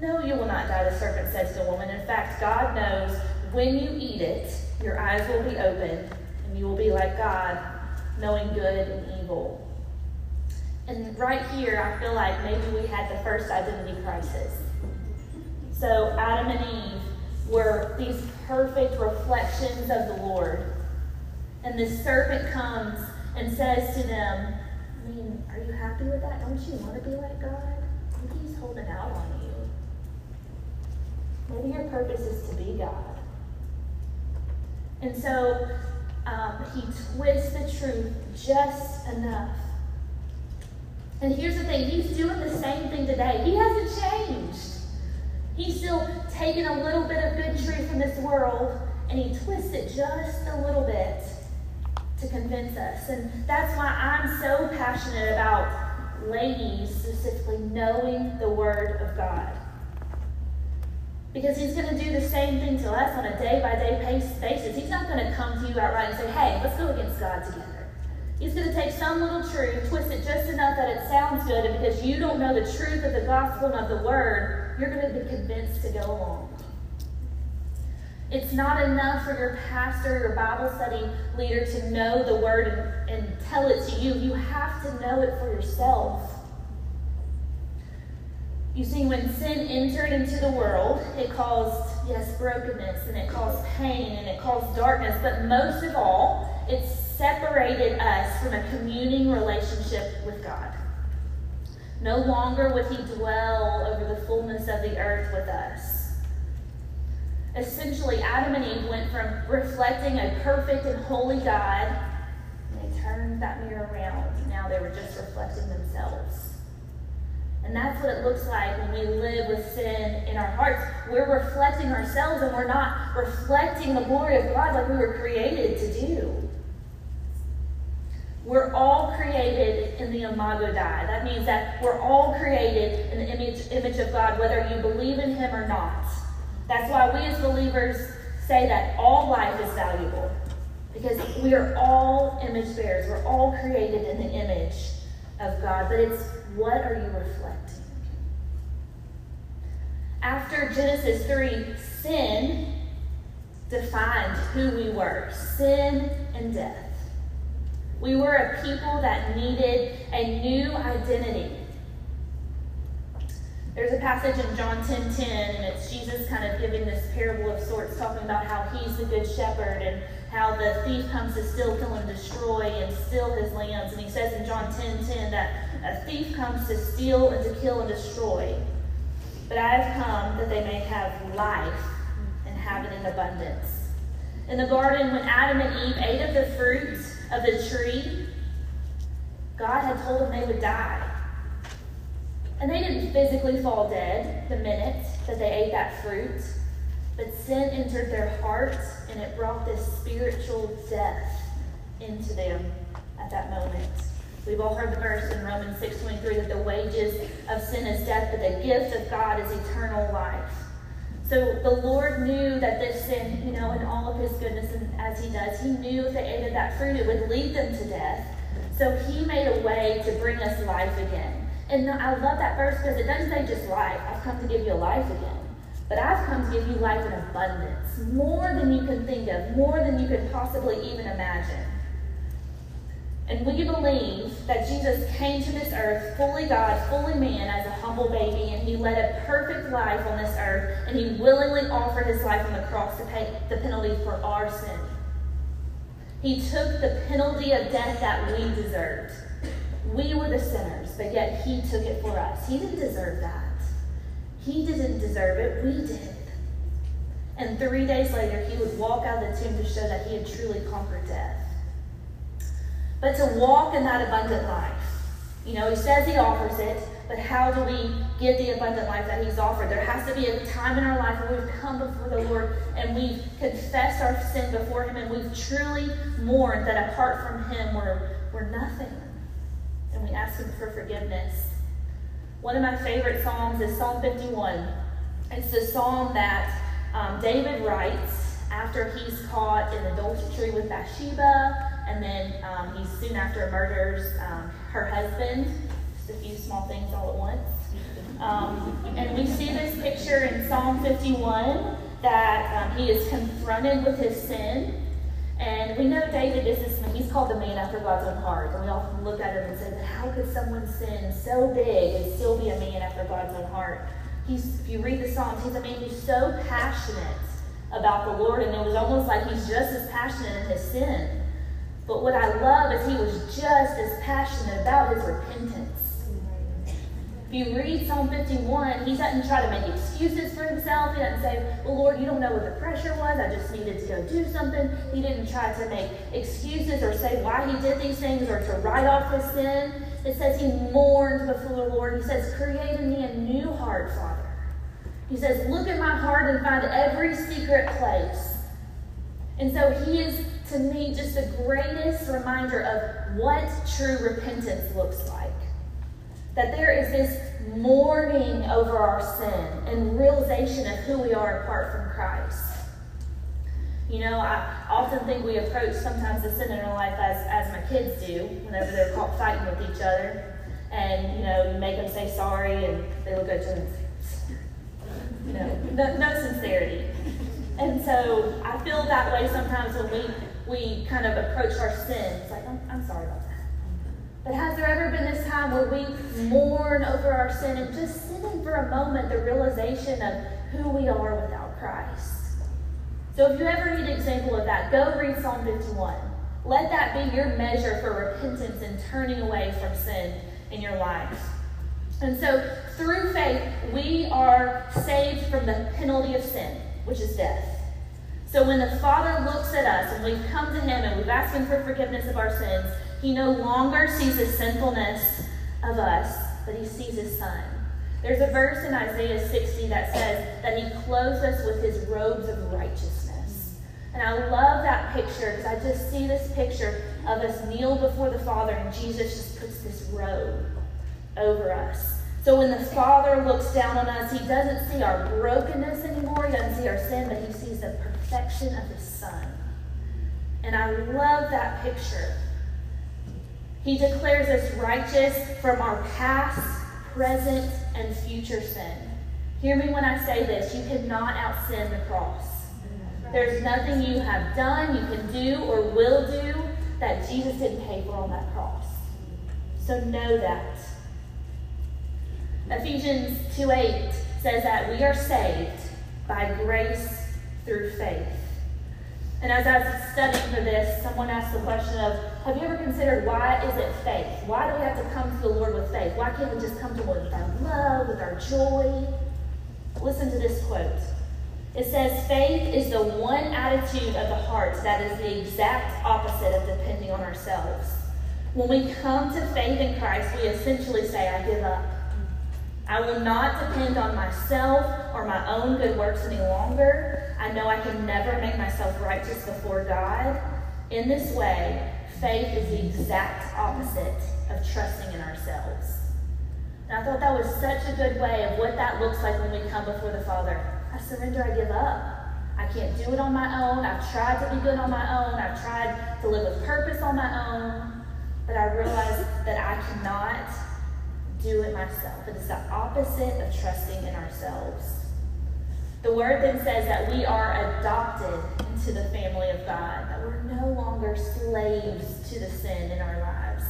No, you will not die, the serpent said to the woman. In fact, God knows when you eat it, your eyes will be opened, and you will be like God, knowing good and evil. And right here, I feel like maybe we had the first identity crisis. So Adam and Eve were these perfect reflections of the Lord. And the serpent comes and says to them, I mean, are you happy with that? Don't you want to be like God? Maybe he's holding out on you. Maybe your purpose is to be God. And so um, he twists the truth just enough. And here's the thing he's doing the same thing today. He hasn't changed. He's still taking a little bit of good truth from this world and he twists it just a little bit to convince us. And that's why I'm so passionate about ladies specifically knowing the Word of God. Because he's going to do the same thing to us on a day by day basis. He's not going to come to you outright and say, hey, let's go against God together. He's going to take some little truth, twist it just enough that it sounds good, and because you don't know the truth of the gospel and of the word, you're going to be convinced to go along. It's not enough for your pastor, your Bible study leader to know the word and, and tell it to you. You have to know it for yourself. You see, when sin entered into the world, it caused, yes, brokenness, and it caused pain, and it caused darkness, but most of all, it separated us from a communing relationship with God. No longer would He dwell over the fullness of the earth with us. Essentially, Adam and Eve went from reflecting a perfect and holy God, and they turned that mirror around. Now they were just reflecting themselves. And that's what it looks like when we live with sin in our hearts. We're reflecting ourselves and we're not reflecting the glory of God like we were created to do. We're all created in the imago Dei. That means that we're all created in the image, image of God, whether you believe in Him or not. That's why we as believers say that all life is valuable. Because we are all image bearers. We're all created in the image of God. But it's what are you reflecting? After Genesis 3, sin defined who we were sin and death. We were a people that needed a new identity. There's a passage in John 10 10, and it's Jesus kind of giving this parable of sorts, talking about how he's the good shepherd and how the thief comes to steal, kill, and destroy and steal his lambs. And he says in John 10 10 that a thief comes to steal and to kill and destroy. But I have come that they may have life and have it in abundance. In the garden, when Adam and Eve ate of the fruit of the tree, God had told them they would die. And they didn't physically fall dead the minute that they ate that fruit, but sin entered their hearts and it brought this spiritual death into them at that moment. We've all heard the verse in Romans 6.23 that the wages of sin is death, but the gift of God is eternal life. So the Lord knew that this sin, you know, in all of his goodness and as he does, he knew if they ate of that fruit, it would lead them to death. So he made a way to bring us life again. And I love that verse because it doesn't say just life. I've come to give you life again. But I've come to give you life in abundance, more than you can think of, more than you could possibly even imagine. And we believe that Jesus came to this earth fully God, fully man, as a humble baby, and he led a perfect life on this earth, and he willingly offered his life on the cross to pay the penalty for our sin. He took the penalty of death that we deserved. We were the sinners, but yet he took it for us. He didn't deserve that. He didn't deserve it, we did. And three days later, he would walk out of the tomb to show that he had truly conquered death but to walk in that abundant life. You know, he says he offers it, but how do we get the abundant life that he's offered? There has to be a time in our life where we've come before the Lord and we've confessed our sin before him and we've truly mourned that apart from him we're, we're nothing. And we ask him for forgiveness. One of my favorite psalms is Psalm 51. It's the psalm that um, David writes after he's caught in adultery with Bathsheba and then um, he soon after murders um, her husband. Just a few small things all at once. Um, and we see this picture in Psalm 51 that um, he is confronted with his sin. And we know David is this man, he's called the man after God's own heart. And we often look at him and say, how could someone sin so big and still be a man after God's own heart? He's, if you read the Psalms, he's a man who's so passionate about the Lord, and it was almost like he's just as passionate in his sin. But what I love is he was just as passionate about his repentance. If you read Psalm 51, he doesn't try to make excuses for himself. He doesn't say, Well, Lord, you don't know what the pressure was. I just needed to go do something. He didn't try to make excuses or say why he did these things or to write off his sin. It says he mourned before the Lord. He says, Create in me a new heart, Father. He says, Look at my heart and find every secret place. And so he is to me just the greatest reminder of what true repentance looks like. That there is this mourning over our sin and realization of who we are apart from Christ. You know, I often think we approach sometimes the sin in our life as, as my kids do whenever they're caught fighting with each other. And, you know, you make them say sorry and they look at you and you know, no, no sincerity. And so I feel that way sometimes when we we kind of approach our sins. Like, I'm, I'm sorry about that. But has there ever been this time where we mourn over our sin and just sit for a moment the realization of who we are without Christ? So if you ever need an example of that, go read Psalm 51. Let that be your measure for repentance and turning away from sin in your life. And so through faith, we are saved from the penalty of sin, which is death. So when the Father looks at us and we've come to Him and we've asked Him for forgiveness of our sins, He no longer sees the sinfulness of us, but He sees His Son. There's a verse in Isaiah 60 that says that He clothes us with His robes of righteousness. And I love that picture because I just see this picture of us kneel before the Father and Jesus just puts this robe over us. So when the Father looks down on us, He doesn't see our brokenness anymore, He doesn't see our sin, but He sees the perfection of His Son. And I love that picture. He declares us righteous from our past, present, and future sin. Hear me when I say this you cannot out sin the cross. There's nothing you have done, you can do, or will do that Jesus didn't pay for on that cross. So know that. Ephesians 2 8 says that we are saved by grace through faith. And as I was studying for this, someone asked the question of, have you ever considered why is it faith? Why do we have to come to the Lord with faith? Why can't we just come to Him with our love, with our joy? Listen to this quote. It says, faith is the one attitude of the heart that is the exact opposite of depending on ourselves. When we come to faith in Christ, we essentially say, I give up. I will not depend on myself or my own good works any longer. I know I can never make myself righteous before God. In this way, faith is the exact opposite of trusting in ourselves. And I thought that was such a good way of what that looks like when we come before the Father. I surrender, I give up. I can't do it on my own. I've tried to be good on my own. I've tried to live with purpose on my own. but I realize that I cannot do it myself. It is the opposite of trusting in ourselves. The word then says that we are adopted into the family of God, that we're no longer slaves to the sin in our lives.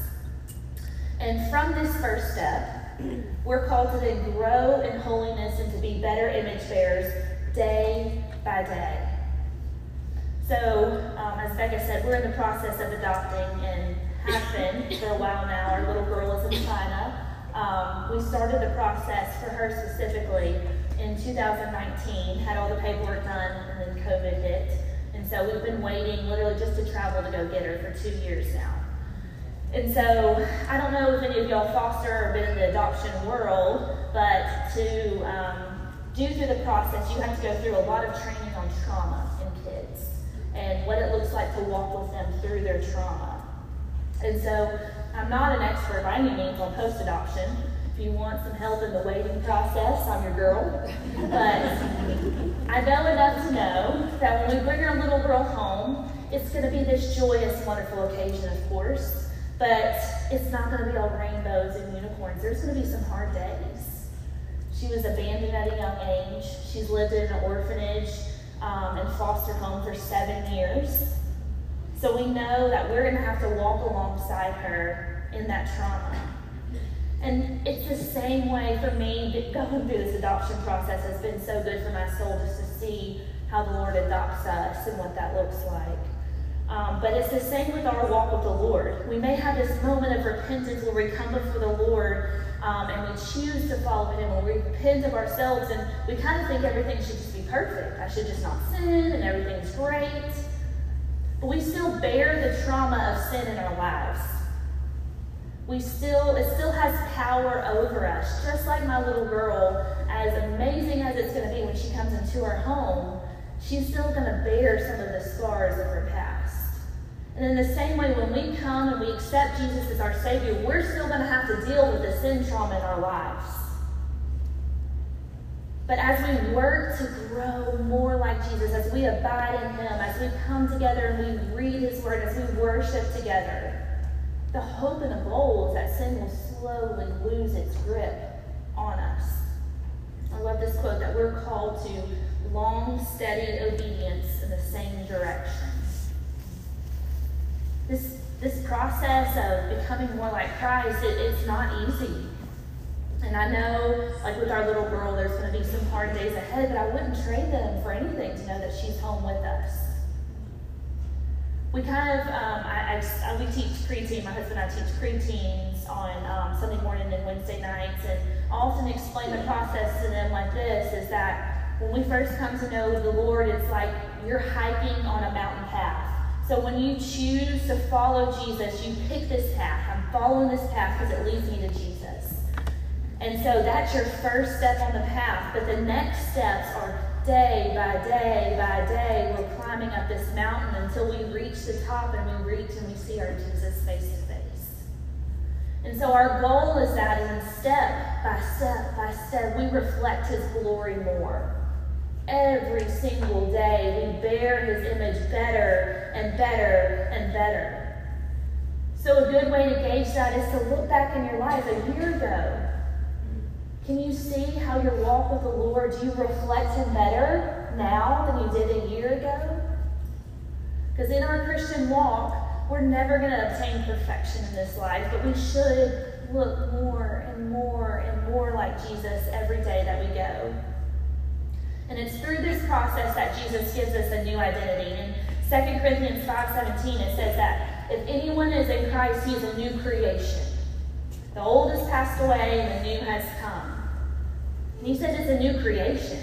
And from this first step, we're called to then grow in holiness and to be better image bearers day by day. So, um, as Becca said, we're in the process of adopting and have been for a while now. Our little girl is in China. Um, we started the process for her specifically in 2019, had all the paperwork done, and then COVID hit. And so we've been waiting literally just to travel to go get her for two years now. And so I don't know if any of y'all foster or been in the adoption world, but to um, do through the process, you have to go through a lot of training on trauma in kids and what it looks like to walk with them through their trauma. And so I'm not an expert by any means on post adoption. If you want some help in the waiting process, I'm your girl. But I know enough to know that when we bring our little girl home, it's going to be this joyous, wonderful occasion, of course. But it's not going to be all rainbows and unicorns. There's going to be some hard days. She was abandoned at a young age. She's lived in an orphanage um, and foster home for seven years. So we know that we're going to have to walk alongside her in that trauma. And it's the same way for me going through this adoption process has been so good for my soul just to see how the Lord adopts us and what that looks like. Um, but it's the same with our walk with the Lord. We may have this moment of repentance where we come before the Lord um, and we choose to follow Him and we repent of ourselves and we kind of think everything should just be perfect. I should just not sin and everything's great. But we still bear the trauma of sin in our lives. We still, it still has power over us. Just like my little girl, as amazing as it's going to be when she comes into our home, she's still going to bear some of the scars of her past. And in the same way, when we come and we accept Jesus as our Savior, we're still going to have to deal with the sin trauma in our lives. But as we work to grow more like Jesus, as we abide in Him, as we come together and we read His Word, as we worship together, the hope and the goal is that sin will slowly lose its grip on us. I love this quote that we're called to long, steady obedience in the same direction. This, this process of becoming more like Christ, it, it's not easy. And I know, like with our little girl, there's going to be some hard days ahead, but I wouldn't trade them for anything to know that she's home with us. We kind of, um, I, I, we teach preteen, my husband and I teach preteens on um, Sunday morning and Wednesday nights, and often explain the process to them like this is that when we first come to know the Lord, it's like you're hiking on a mountain path. So when you choose to follow Jesus, you pick this path. I'm following this path because it leads me to Jesus. And so that's your first step on the path. But the next steps are day by day by day. We're climbing up this mountain until we reach the top and we reach and we see our Jesus face to face. And so our goal is that in step by step by step, we reflect his glory more. Every single day, we bear his image better and better and better. So, a good way to gauge that is to look back in your life a year ago can you see how your walk with the Lord, do you reflect Him better now than you did a year ago? Because in our Christian walk, we're never going to obtain perfection in this life, but we should look more and more and more like Jesus every day that we go. And it's through this process that Jesus gives us a new identity. In 2 Corinthians 5.17, it says that if anyone is in Christ, he is a new creation. The old has passed away and the new has come. He said it's a new creation.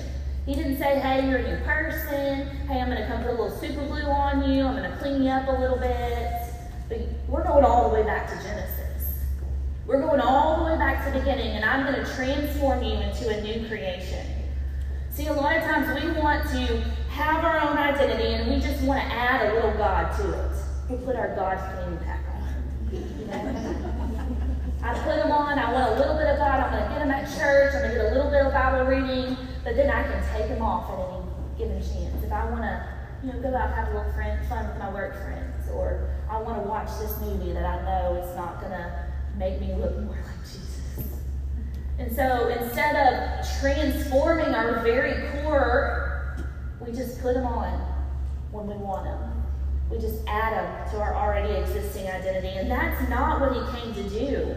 He didn't say, hey, you're a new person. Hey, I'm going to come put a little super glue on you. I'm going to clean you up a little bit. But we're going all the way back to Genesis. We're going all the way back to the beginning, and I'm going to transform you into a new creation. See, a lot of times we want to have our own identity and we just want to add a little God to it. We put our God cleaning pack on. I put them on. I want a little bit of God. I'm going to get them at church. I'm going to get a little bit of Bible reading, but then I can take them off at any given chance. If I want to you know, go out and have a little friend, fun with my work friends, or I want to watch this movie that I know is not going to make me look more like Jesus. And so instead of transforming our very core, we just put them on when we want them. We just add them to our already existing identity. And that's not what he came to do.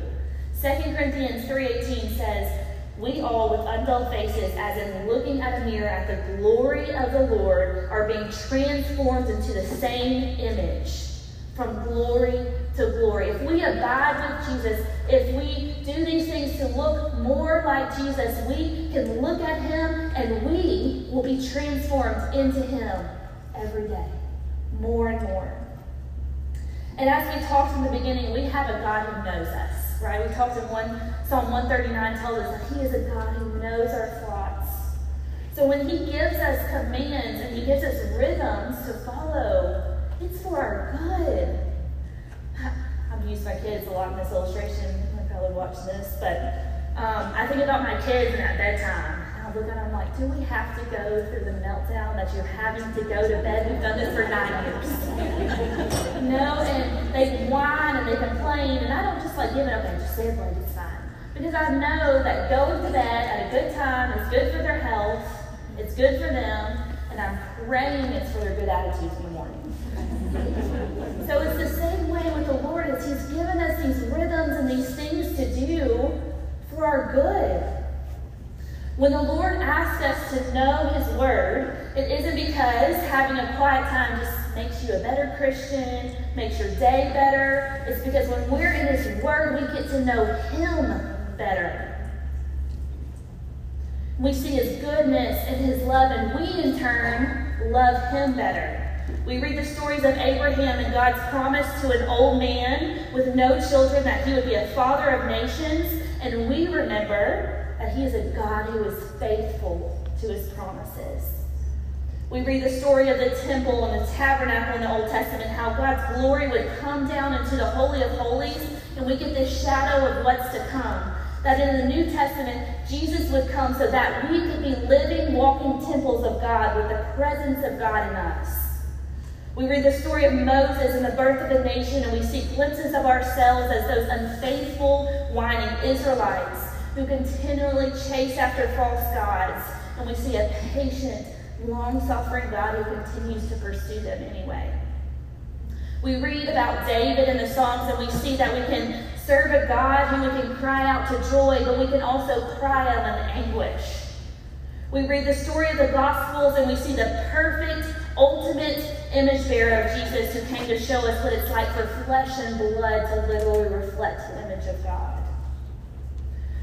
2 Corinthians 3.18 says, we all, with unveiled faces, as in looking at a mirror at the glory of the Lord, are being transformed into the same image from glory to glory. If we abide with Jesus, if we do these things to look more like Jesus, we can look at him and we will be transformed into him every day, more and more. And as we talked in the beginning, we have a God who knows us, right? We talked in one Psalm 139 tells us that He is a God who knows our thoughts. So when He gives us commands and He gives us rhythms to follow, it's for our good. I've used my kids a lot in this illustration. I probably watch this, but um, I think about my kids and at bedtime. At them like, do we have to go through the meltdown that you're having to go to bed? We've done this for nine years. know, and they whine and they complain, and I don't just like give it up and just say like it's fine. Because I know that going to bed at a good time is good for their health, it's good for them, and I'm praying it's for their good attitudes in the morning. so it's the same way with the Lord as He's given us these rhythms and these things to do for our good. When the Lord asks us to know His Word, it isn't because having a quiet time just makes you a better Christian, makes your day better. It's because when we're in His Word, we get to know Him better. We see his goodness and his love, and we in turn love him better. We read the stories of Abraham and God's promise to an old man with no children that he would be a father of nations, and we remember that he is a God who is faithful to his promises. We read the story of the temple and the tabernacle in the Old Testament, how God's glory would come down into the Holy of Holies, and we get this shadow of what's to come that in the New Testament, Jesus would come so that we could be living, walking temples of God with the presence of God in us. We read the story of Moses and the birth of the nation, and we see glimpses of ourselves as those unfaithful, whining Israelites who continually chase after false gods. And we see a patient, long suffering God who continues to pursue them anyway. We read about David in the Psalms, and we see that we can serve a God who we can cry out to joy, but we can also cry out in anguish. We read the story of the Gospels and we see the perfect, ultimate image bearer of Jesus who came to show us what it's like for flesh and blood to literally reflect the image of God.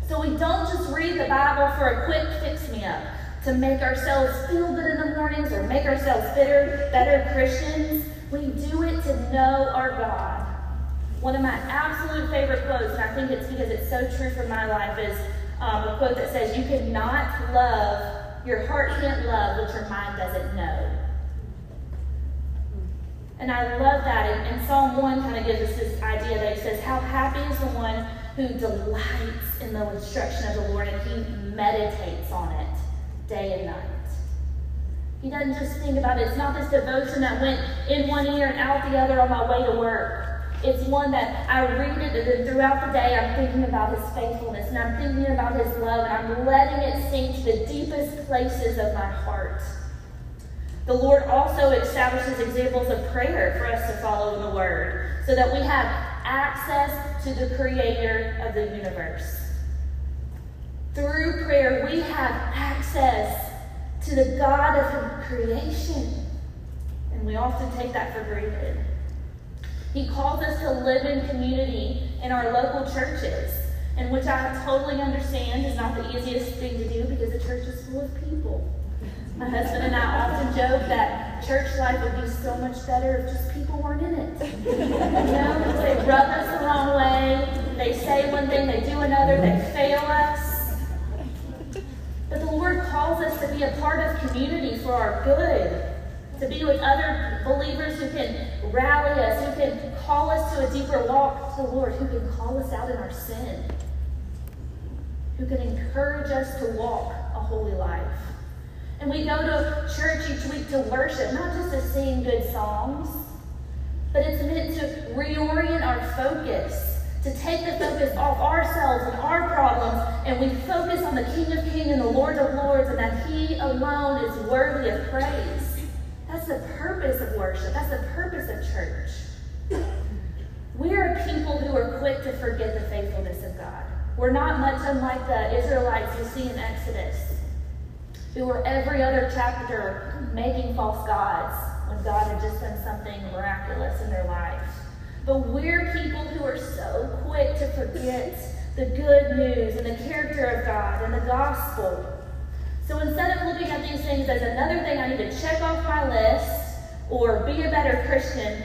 So we don't just read the Bible for a quick fix me up to make ourselves feel good in the mornings or make ourselves better, better Christians. We do it to know our God one of my absolute favorite quotes, and I think it's because it's so true for my life, is um, a quote that says, You cannot love, your heart can't love what your mind doesn't know. And I love that. And, and Psalm 1 kind of gives us this idea that it says, How happy is the one who delights in the instruction of the Lord and he meditates on it day and night. He doesn't just think about it. It's not this devotion that went in one ear and out the other on my way to work. It's one that I read it, and then throughout the day, I'm thinking about His faithfulness, and I'm thinking about His love, and I'm letting it sink to the deepest places of my heart. The Lord also establishes examples of prayer for us to follow in the Word, so that we have access to the Creator of the universe. Through prayer, we have access to the God of creation, and we often take that for granted. He calls us to live in community in our local churches, and which I totally understand is not the easiest thing to do because the church is full of people. My husband and I often joke that church life would be so much better if just people weren't in it. you know, they rub us the wrong way, they say one thing, they do another, they fail us. But the Lord calls us to be a part of community for our good to be with other believers who can rally us, who can call us to a deeper walk to the Lord, who can call us out in our sin, who can encourage us to walk a holy life. And we go to church each week to worship, not just to sing good songs, but it's meant to reorient our focus, to take the focus off ourselves and our problems, and we focus on the King of Kings and the Lord of Lords, and that He alone is worthy of praise. That's the purpose of worship. That's the purpose of church. We are people who are quick to forget the faithfulness of God. We're not much unlike the Israelites you see in Exodus, who were every other chapter making false gods when God had just done something miraculous in their lives. But we're people who are so quick to forget the good news and the character of God and the gospel. So instead of looking at these things as another thing I need to check off my list or be a better Christian,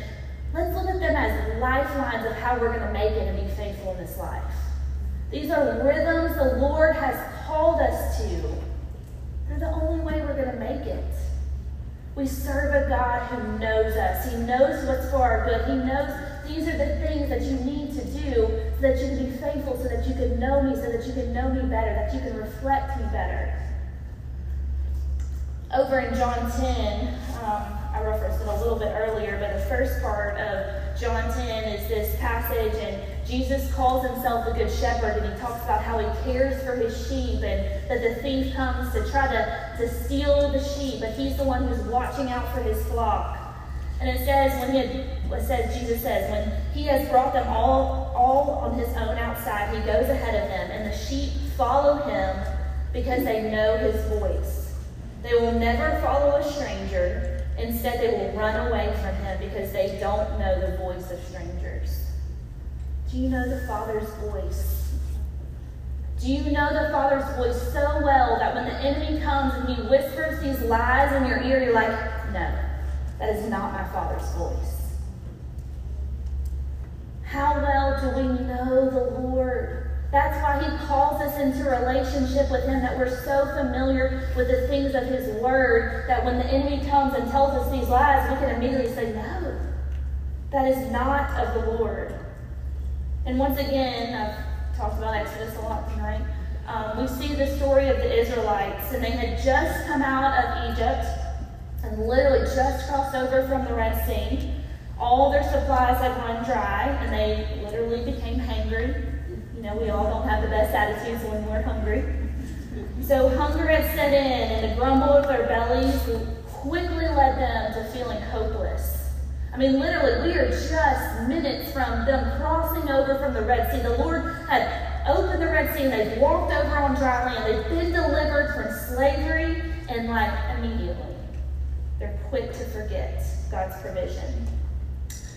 let's look at them as lifelines of how we're going to make it and be faithful in this life. These are rhythms the Lord has called us to. The only way we're going to make it. We serve a God who knows us. He knows what's for our good. He knows these are the things that you need to do so that you can be faithful, so that you can know me, so that you can know me better, that you can reflect me better. Over in John 10, um, I referenced it a little bit earlier, but the first part of John 10 is this passage, and Jesus calls himself the Good Shepherd, and he talks about how he cares for his sheep, and that the thief comes to try to, to steal the sheep, but he's the one who's watching out for his flock. And it says when he had, says Jesus says when he has brought them all all on his own outside, he goes ahead of them, and the sheep follow him because they know his voice. They will never follow a stranger. Instead, they will run away from him because they don't know the voice of strangers. Do you know the Father's voice? Do you know the Father's voice so well that when the enemy comes and he whispers these lies in your ear, you're like, no, that is not my Father's voice? How well do we know the Lord? That's why he calls us into relationship with him, that we're so familiar with the things of his word that when the enemy comes and tells us these lies, we can immediately say, No, that is not of the Lord. And once again, I've talked about Exodus a lot tonight. Um, we see the story of the Israelites, and they had just come out of Egypt and literally just crossed over from the Red Sea. All their supplies had run dry, and they literally became hungry. You know, we all don't have the best attitudes when we're hungry. So hunger had set in, and the grumble of their bellies quickly led them to feeling hopeless. I mean, literally, we are just minutes from them crossing over from the Red Sea. The Lord had opened the Red Sea and they've walked over on dry land. They've been delivered from slavery, and like immediately, they're quick to forget God's provision.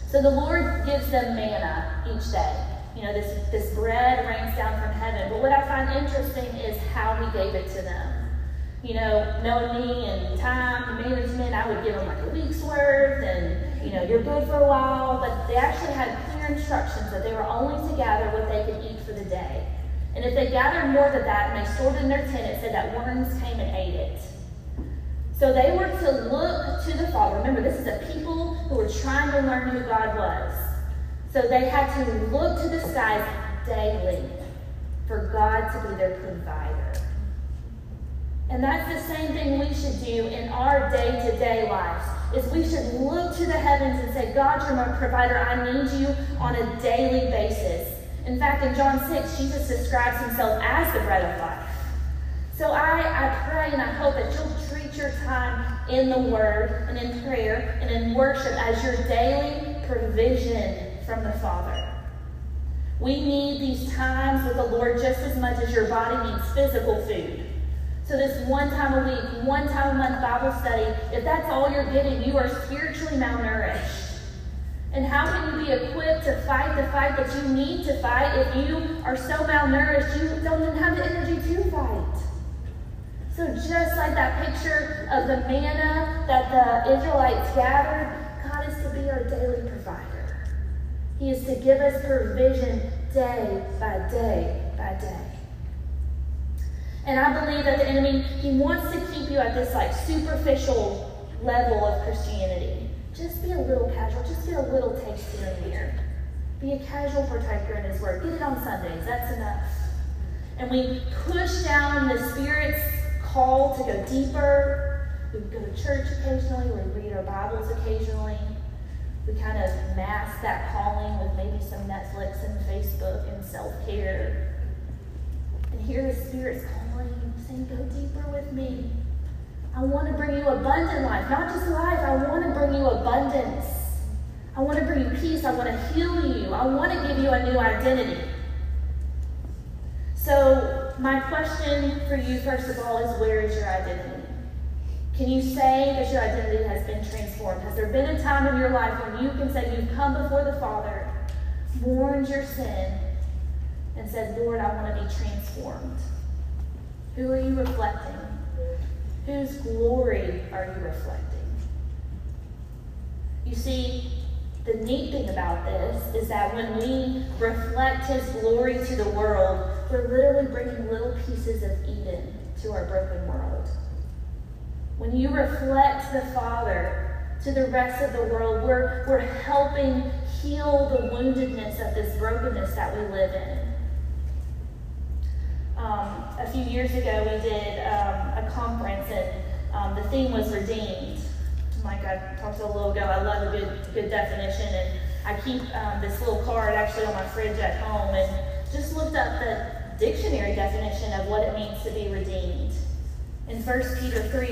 So the Lord gives them manna each day. You know, this, this bread rains down from heaven. But what I find interesting is how He gave it to them you know, knowing me and time and management, I would give them like a week's worth and, you know, you're good for a while. But they actually had clear instructions that they were only to gather what they could eat for the day. And if they gathered more than that and they stored it in their tent, it said that worms came and ate it. So they were to look to the Father. Remember, this is a people who were trying to learn who God was. So they had to look to the skies daily for God to be their provider. And that's the same thing we should do in our day-to-day lives. Is we should look to the heavens and say, God, you're my provider. I need you on a daily basis. In fact, in John 6, Jesus describes himself as the bread of life. So I, I pray and I hope that you'll treat your time in the Word and in prayer and in worship as your daily provision from the Father. We need these times with the Lord just as much as your body needs physical food. So this one time a week, one time a month Bible study, if that's all you're getting, you are spiritually malnourished. And how can you be equipped to fight the fight that you need to fight if you are so malnourished you don't even have the energy to fight? So just like that picture of the manna that the Israelites gathered, God is to be our daily provider. He is to give us provision day by day by day. And I believe that the enemy, he wants to keep you at this like superficial level of Christianity. Just be a little casual. Just get a little taste here and there. Be a casual partaker in his word. Get it on Sundays. That's enough. And we push down the Spirit's call to go deeper We go to church occasionally, we read our Bibles occasionally. We kind of mask that calling with maybe some Netflix and Facebook and self care. And here His Spirit's calling, saying, Go deeper with me. I want to bring you abundant life, not just life. I want to bring you abundance. I want to bring you peace. I want to heal you. I want to give you a new identity. So, my question for you, first of all, is where is your identity? Can you say that your identity has been transformed? Has there been a time in your life when you can say you've come before the Father, mourned your sin, and said, Lord, I want to be transformed? Who are you reflecting? Whose glory are you reflecting? You see, the neat thing about this is that when we reflect His glory to the world, we're literally bringing little pieces of Eden to our broken world. When you reflect the Father to the rest of the world, we're, we're helping heal the woundedness of this brokenness that we live in. Um, a few years ago, we did um, a conference, and um, the theme was redeemed. Like I talked a little ago, I love a good good definition, and I keep um, this little card actually on my fridge at home, and just looked up the dictionary definition of what it means to be redeemed. In 1 Peter 3,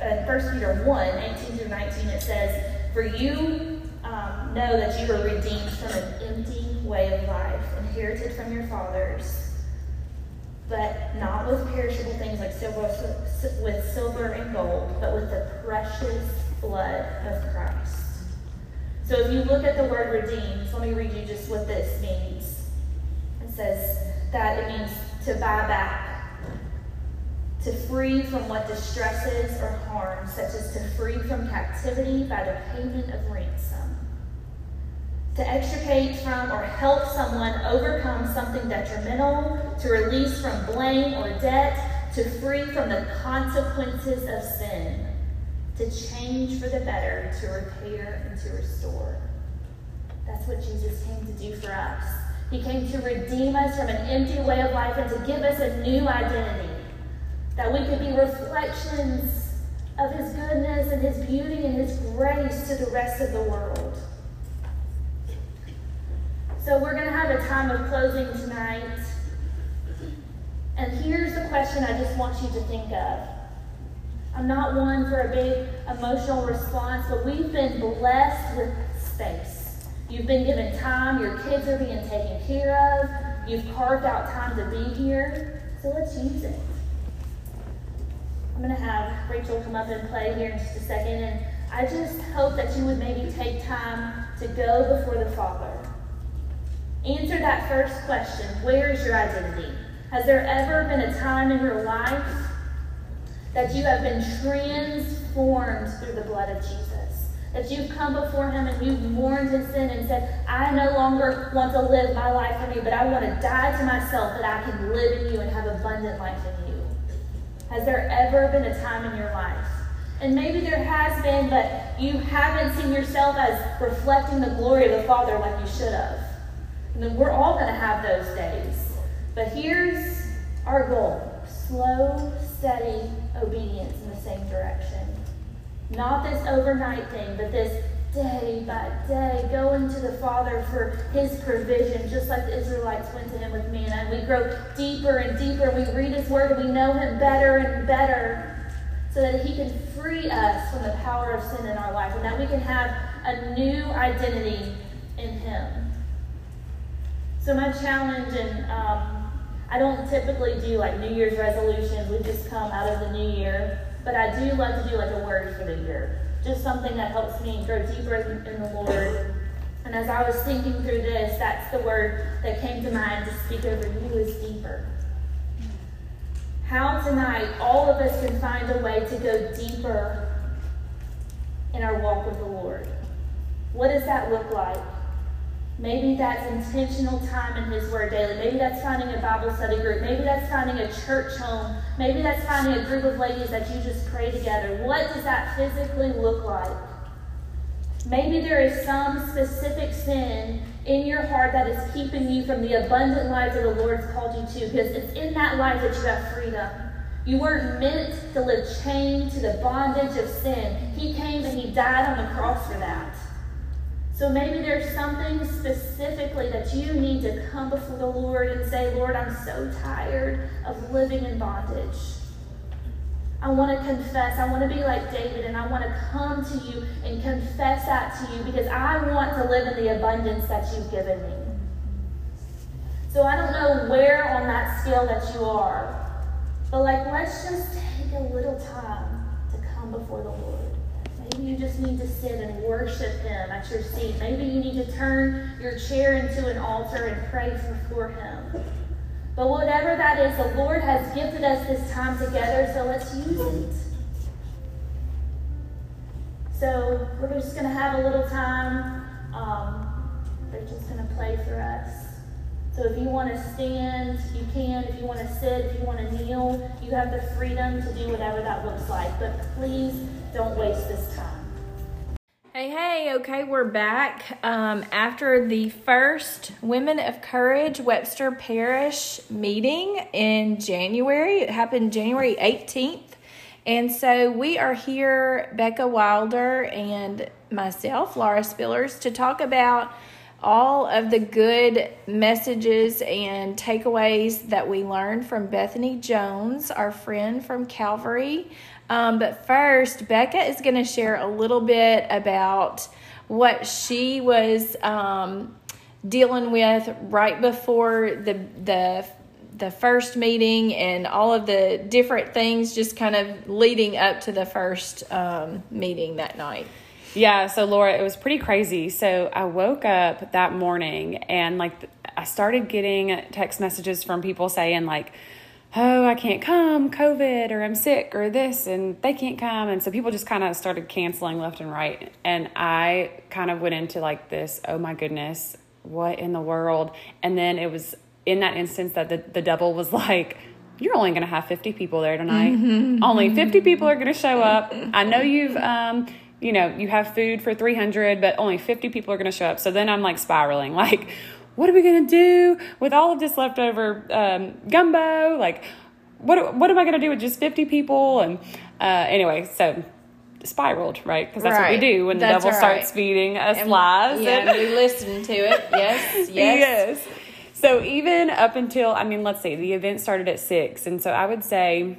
uh, 1 Peter 1, 18 through 19, it says, For you um, know that you were redeemed from an empty way of life, inherited from your fathers but not with perishable things like silver, with silver and gold, but with the precious blood of Christ. So if you look at the word redeemed, let me read you just what this means. It says that it means to buy back, to free from what distresses or harms, such as to free from captivity by the payment of ransom to extricate from or help someone overcome something detrimental, to release from blame or debt, to free from the consequences of sin, to change for the better, to repair and to restore. That's what Jesus came to do for us. He came to redeem us from an empty way of life and to give us a new identity. That we could be reflections of His goodness and His beauty and His grace to the rest of the world. So we're going to have a time of closing tonight. And here's the question I just want you to think of. I'm not one for a big emotional response, but we've been blessed with space. You've been given time, your kids are being taken care of, you've carved out time to be here, so let's use it. I'm going to have Rachel come up and play here in just a second, and I just hope that you would maybe take time to go before the Father Answer that first question Where is your identity? Has there ever been a time in your life that you have been transformed through the blood of Jesus? That you've come before Him and you've mourned His sin and said, I no longer want to live my life for me, but I want to die to myself that I can live in you and have abundant life in you. Has there ever been a time in your life? And maybe there has been, but you haven't seen yourself as reflecting the glory of the Father like you should have. And we're all going to have those days. But here's our goal slow, steady obedience in the same direction. Not this overnight thing, but this day by day, going to the Father for His provision, just like the Israelites went to Him with manna. And we grow deeper and deeper. We read His Word and we know Him better and better so that He can free us from the power of sin in our life and that we can have a new identity in Him. So my challenge, and um, I don't typically do like New Year's resolutions. We just come out of the new year, but I do love to do like a word for the year, just something that helps me grow deeper in the Lord. And as I was thinking through this, that's the word that came to mind to speak over you is deeper. How tonight all of us can find a way to go deeper in our walk with the Lord. What does that look like? Maybe that's intentional time in His Word daily. Maybe that's finding a Bible study group. Maybe that's finding a church home. Maybe that's finding a group of ladies that you just pray together. What does that physically look like? Maybe there is some specific sin in your heart that is keeping you from the abundant life that the Lord's called you to, because it's in that life that you have freedom. You weren't meant to live chained to the bondage of sin. He came and He died on the cross for that. So maybe there's something specifically that you need to come before the Lord and say, Lord, I'm so tired of living in bondage. I want to confess. I want to be like David and I want to come to you and confess that to you because I want to live in the abundance that you've given me. So I don't know where on that scale that you are, but like let's just take a little time to come before the Lord. Maybe you just need to sit and worship Him at your seat. Maybe you need to turn your chair into an altar and pray before Him. But whatever that is, the Lord has gifted us this time together, so let's use it. So we're just going to have a little time. Um, they're just going to play for us. So if you want to stand, you can. If you want to sit, if you want to kneel, you have the freedom to do whatever that looks like. But please don't waste this time. Hey, hey, okay, we're back. Um, after the first Women of Courage Webster Parish meeting in January, it happened January 18th. And so we are here, Becca Wilder and myself, Laura Spillers, to talk about all of the good messages and takeaways that we learned from Bethany Jones, our friend from Calvary. Um, but first, Becca is going to share a little bit about what she was um, dealing with right before the the the first meeting and all of the different things just kind of leading up to the first um, meeting that night. Yeah, so Laura, it was pretty crazy. So I woke up that morning and like I started getting text messages from people saying like, "Oh, I can't come, COVID, or I'm sick, or this, and they can't come." And so people just kind of started canceling left and right. And I kind of went into like this, "Oh my goodness, what in the world?" And then it was in that instance that the the devil was like, you're only going to have 50 people there tonight. Mm-hmm. Only 50 people are going to show up. I know you've um, you know, you have food for 300, but only 50 people are going to show up. So then I'm like spiraling, like, what are we going to do with all of this leftover um, gumbo? Like, what, what am I going to do with just 50 people? And uh, anyway, so spiraled, right? Because that's right. what we do when the devil right. starts feeding us and, lies. Yeah, and we listen to it. Yes, yes. yes. So even up until, I mean, let's see, the event started at six. And so I would say,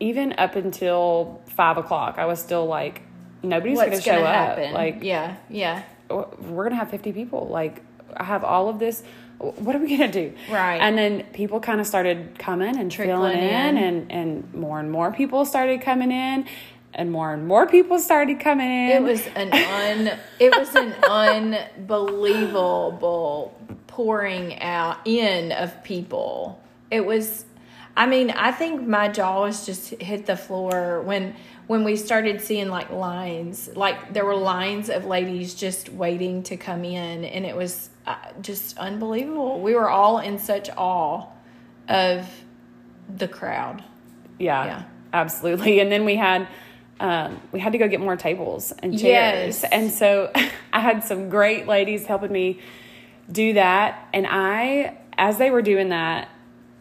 even up until five o'clock, I was still like, nobody's going to show happen? up. Like, yeah, yeah. We're going to have 50 people. Like, I have all of this. What are we going to do? Right. And then people kind of started coming and Trickling filling in, in, and, and more and more people started coming in. And more and more people started coming in. It was an un, it was an unbelievable pouring out in of people. It was I mean, I think my jaw was just hit the floor when when we started seeing like lines, like there were lines of ladies just waiting to come in, and it was just unbelievable. We were all in such awe of the crowd. Yeah, yeah. absolutely. And then we had um, we had to go get more tables and chairs, yes. and so I had some great ladies helping me do that. And I, as they were doing that,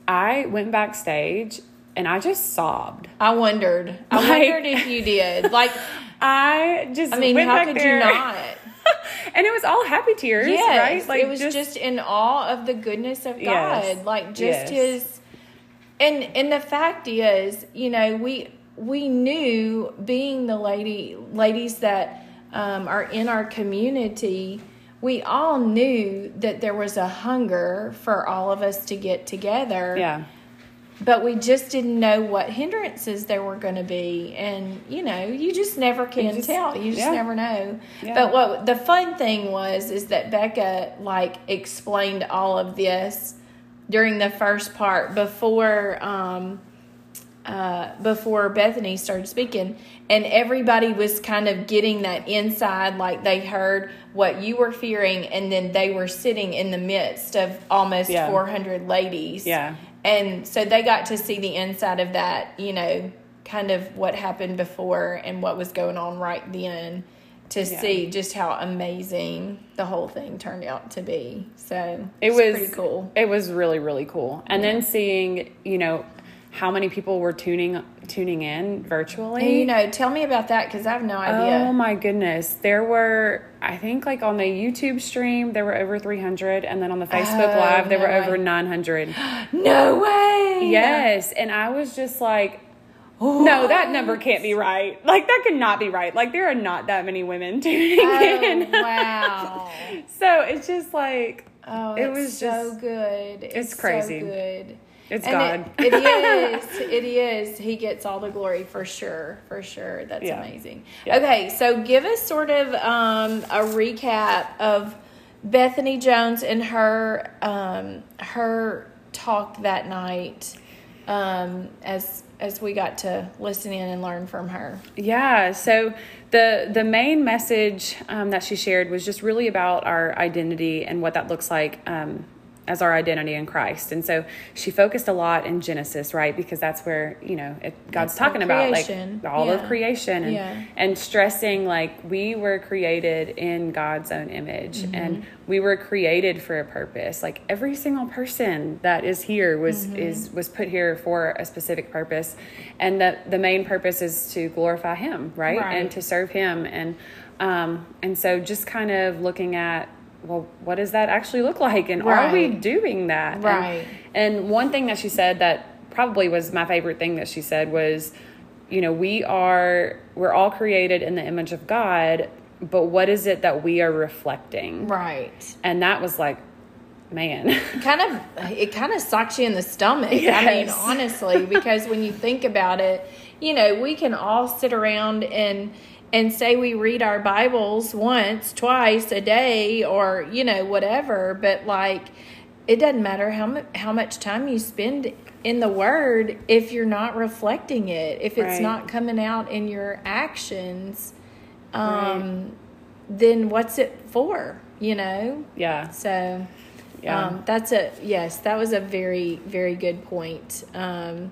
I went backstage and I just sobbed. I wondered. I like, wondered if you did. Like I just I mean, how could there. you not? and it was all happy tears, yes, right? Like it was just, just, in awe of the goodness of God. Yes, like just yes. his and and the fact is, you know, we we knew being the lady ladies that um, are in our community we all knew that there was a hunger for all of us to get together. Yeah but we just didn't know what hindrances there were going to be and you know you just never can just, tell you just yeah. never know yeah. but what the fun thing was is that becca like explained all of this during the first part before um uh, before Bethany started speaking, and everybody was kind of getting that inside, like they heard what you were fearing, and then they were sitting in the midst of almost yeah. 400 ladies. Yeah. And so they got to see the inside of that, you know, kind of what happened before and what was going on right then to yeah. see just how amazing the whole thing turned out to be. So it was pretty cool. It was really, really cool. And yeah. then seeing, you know, how many people were tuning tuning in virtually. And, you know, tell me about that because I have no idea. Oh my goodness. There were, I think, like on the YouTube stream, there were over 300. And then on the Facebook Oh, Live, there no were way. over 900. no way. yes. And I was just like, no, that number can't be right. Like, that could not be right. Like, there are not that many women tuning Oh, in. wow. so it's just like, Oh, It was so just- good. It's, crazy. So good. It's And God. It, it is. It is. He gets all the glory for sure. For sure. That's Yeah. amazing. Yeah. Okay, so give us sort of um, a recap of Bethany Jones and her um, her talk that night um, as as we got to listen in and learn from her. Yeah. So the the main message um, that she shared was just really about our identity and what that looks like um, as our identity in Christ. And so she focused a lot in Genesis, right? Because that's where you know it, God's That's talking about like all of creation and Yeah. and stressing like we were created in God's own image Mm-hmm. and we were created for a purpose. Like every single person that is here was Mm-hmm. is was put here for a specific purpose, and that the main purpose is to glorify Him, right, Right. and to serve Him, and um and so just kind of looking at well, what does that actually look like, and are we doing that? Right. and one thing that she said that probably was my favorite thing that she said was, you know, we are we're all created in the image of God, but what is it that we are reflecting? Right. And that was like, man. kind of it kind of sucks you in the stomach. I mean, honestly, because when you think about it, you know, we can all sit around and and say we read our Bibles once, twice a day, or you know, whatever. But like, it doesn't matter how mu- how much time you spend in the Word if you're not reflecting it, if it's Right. not coming out in your actions. Um, then what's it for? You know. yeah. So, Yeah. um, that's a yes. That was a very very good point. Um,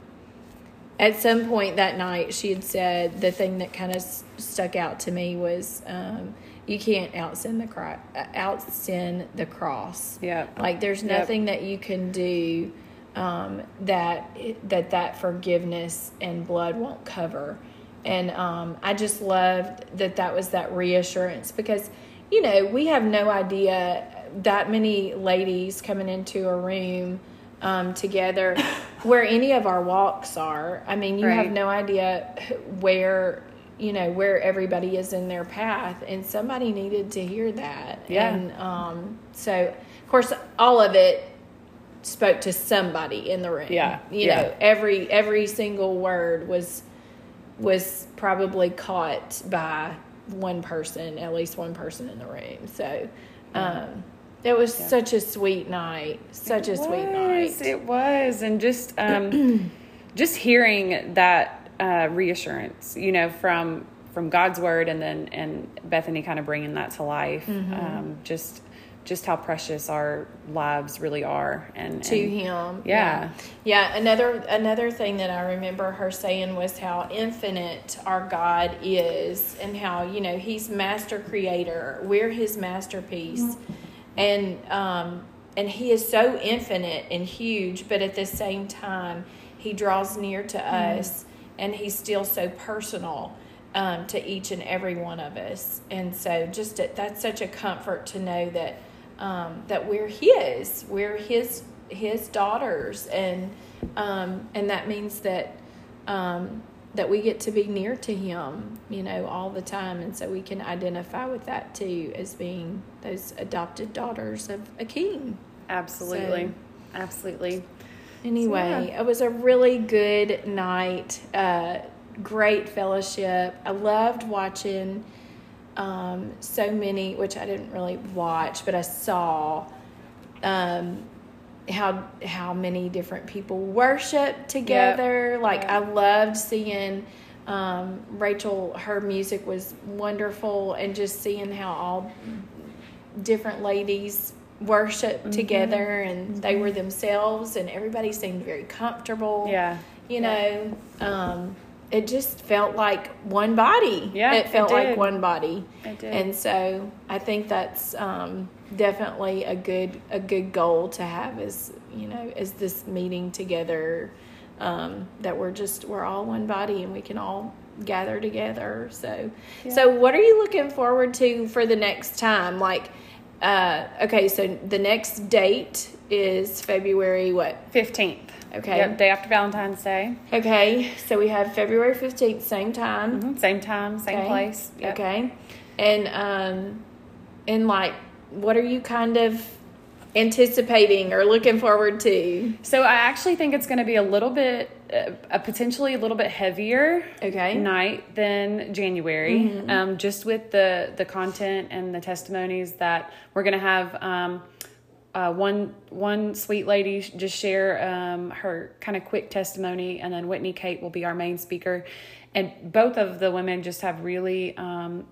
at some point that night, she had said the thing that kind of stuck out to me was um, you can't out sin the cro- uh, out sin the cross. Yep. Like there's Yep. nothing that you can do um, that that that forgiveness and blood won't cover. And um, I just loved that that was that reassurance because you know we have no idea that many ladies coming into a room um, together where any of our walks are. I mean, you have no idea where you know where everybody is in their path, and somebody needed to hear that. Yeah. And um, so, of course, all of it spoke to somebody in the room. Yeah, You yeah. know, every every single word was was probably caught by one person, at least one person in the room. So, um, it was such a sweet night. Such a sweet night. It was, and just um, just hearing that uh, reassurance, you know, from from God's word, and then and Bethany kind of bringing that to life. Mm-hmm. Um, just just how precious our lives really are, and to and- him. Yeah. yeah. Another another thing that I remember her saying was how infinite our God is, and how you know He's master creator. We're His masterpiece, and um, and He is so infinite and huge, but at the same time, He draws near to us, and He's still so personal. Um, to each and every one of us, and so just a, that's such a comfort to know that um, that we're his. We're his his daughters. And um, and that means that um, that we get to be near to him you know all the time. And so we can identify with that too as being those adopted daughters of a king. Absolutely, So- absolutely. Anyway, yeah. it was a really good night. Uh, great fellowship. I loved watching um, so many, which I didn't really watch, but I saw um, how how many different people worship together. Like I loved seeing um, Rachel. Her music was wonderful, and just seeing how all different ladies worship together and they were themselves and everybody seemed very comfortable Yeah. you know um, it just felt like one body Yeah, it felt it like one body It did. and so i think that's um, definitely a good a good goal to have is you know is this meeting together um, that we're just we're all one body and we can all gather together. So, so what are you looking forward to for the next time? Like, uh, okay, so the next date is February what? Fifteenth. Okay. Yep, day after Valentine's Day. Okay, so we have February fifteenth, same time. Mhm, Same time, same Okay. place. Yep. Okay. And um and like what are you kind of anticipating or looking forward to? So I actually think it's going to be a little bit, uh, a potentially a little bit heavier Okay. night than January, um, just with the the content and the testimonies that we're going to have. Um, uh, one one sweet lady just share um, her kind of quick testimony, and then Whitney Kate will be our main speaker, and both of the women just have really um,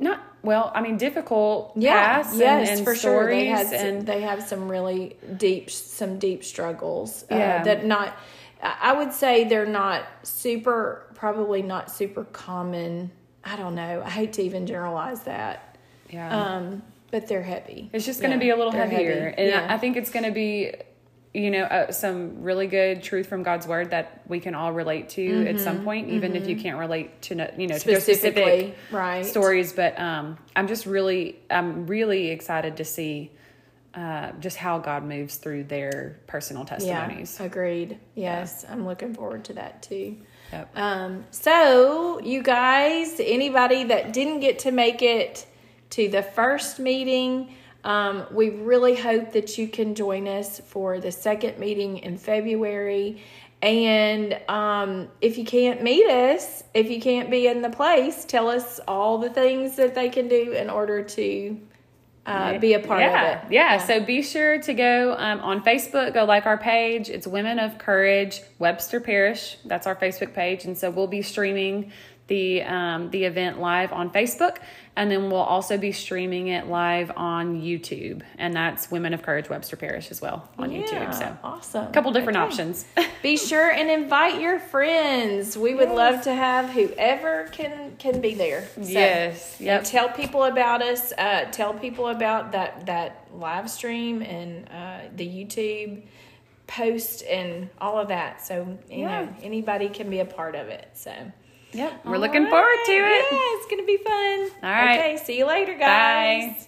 not well. I mean, difficult and, yes, and for sure. They had some, and they have some really deep some deep struggles. Uh, Yeah. that not I would say they're not super probably not super common. I don't know. I hate to even generalize that. yeah. Um but they're heavy. It's just going to Yeah, be a little heavier, heavy. and Yeah. I think it's going to be, you know, uh, some really good truth from God's word that we can all relate to at some point, even if you can't relate to, no- you know, to Mm-hmm. Specific right. stories. But um, I'm just really, I'm really excited to see uh, just how God moves through their personal testimonies. Yeah, agreed. Yes, I'm looking forward to that too. Yep. Um, so, you guys, anybody that didn't get to make it to the first meeting, um, we really hope that you can join us for the second meeting in February. And um, if you can't meet us, if you can't be in the place, tell us all the things that they can do in order to uh, be a part yeah, of it. Yeah. So be sure to go um, on Facebook, go like our page. It's Women of Courage, Webster Parish. That's our Facebook page. And so we'll be streaming the um, the event live on Facebook. And then we'll also be streaming it live on YouTube. And that's Women of Courage, Webster Parish as well on Yeah, YouTube. So awesome. a couple different Okay. options. Be sure and invite your friends. We would love to have whoever can can be there. So, Yes, yep. tell people about us. Uh, tell people about that that live stream and uh, the YouTube post and all of that. So you Yeah. know anybody can be a part of it. So yep. We're All looking forward to it. Yeah, it's gonna be fun. All right. Okay. See you later, guys. Bye.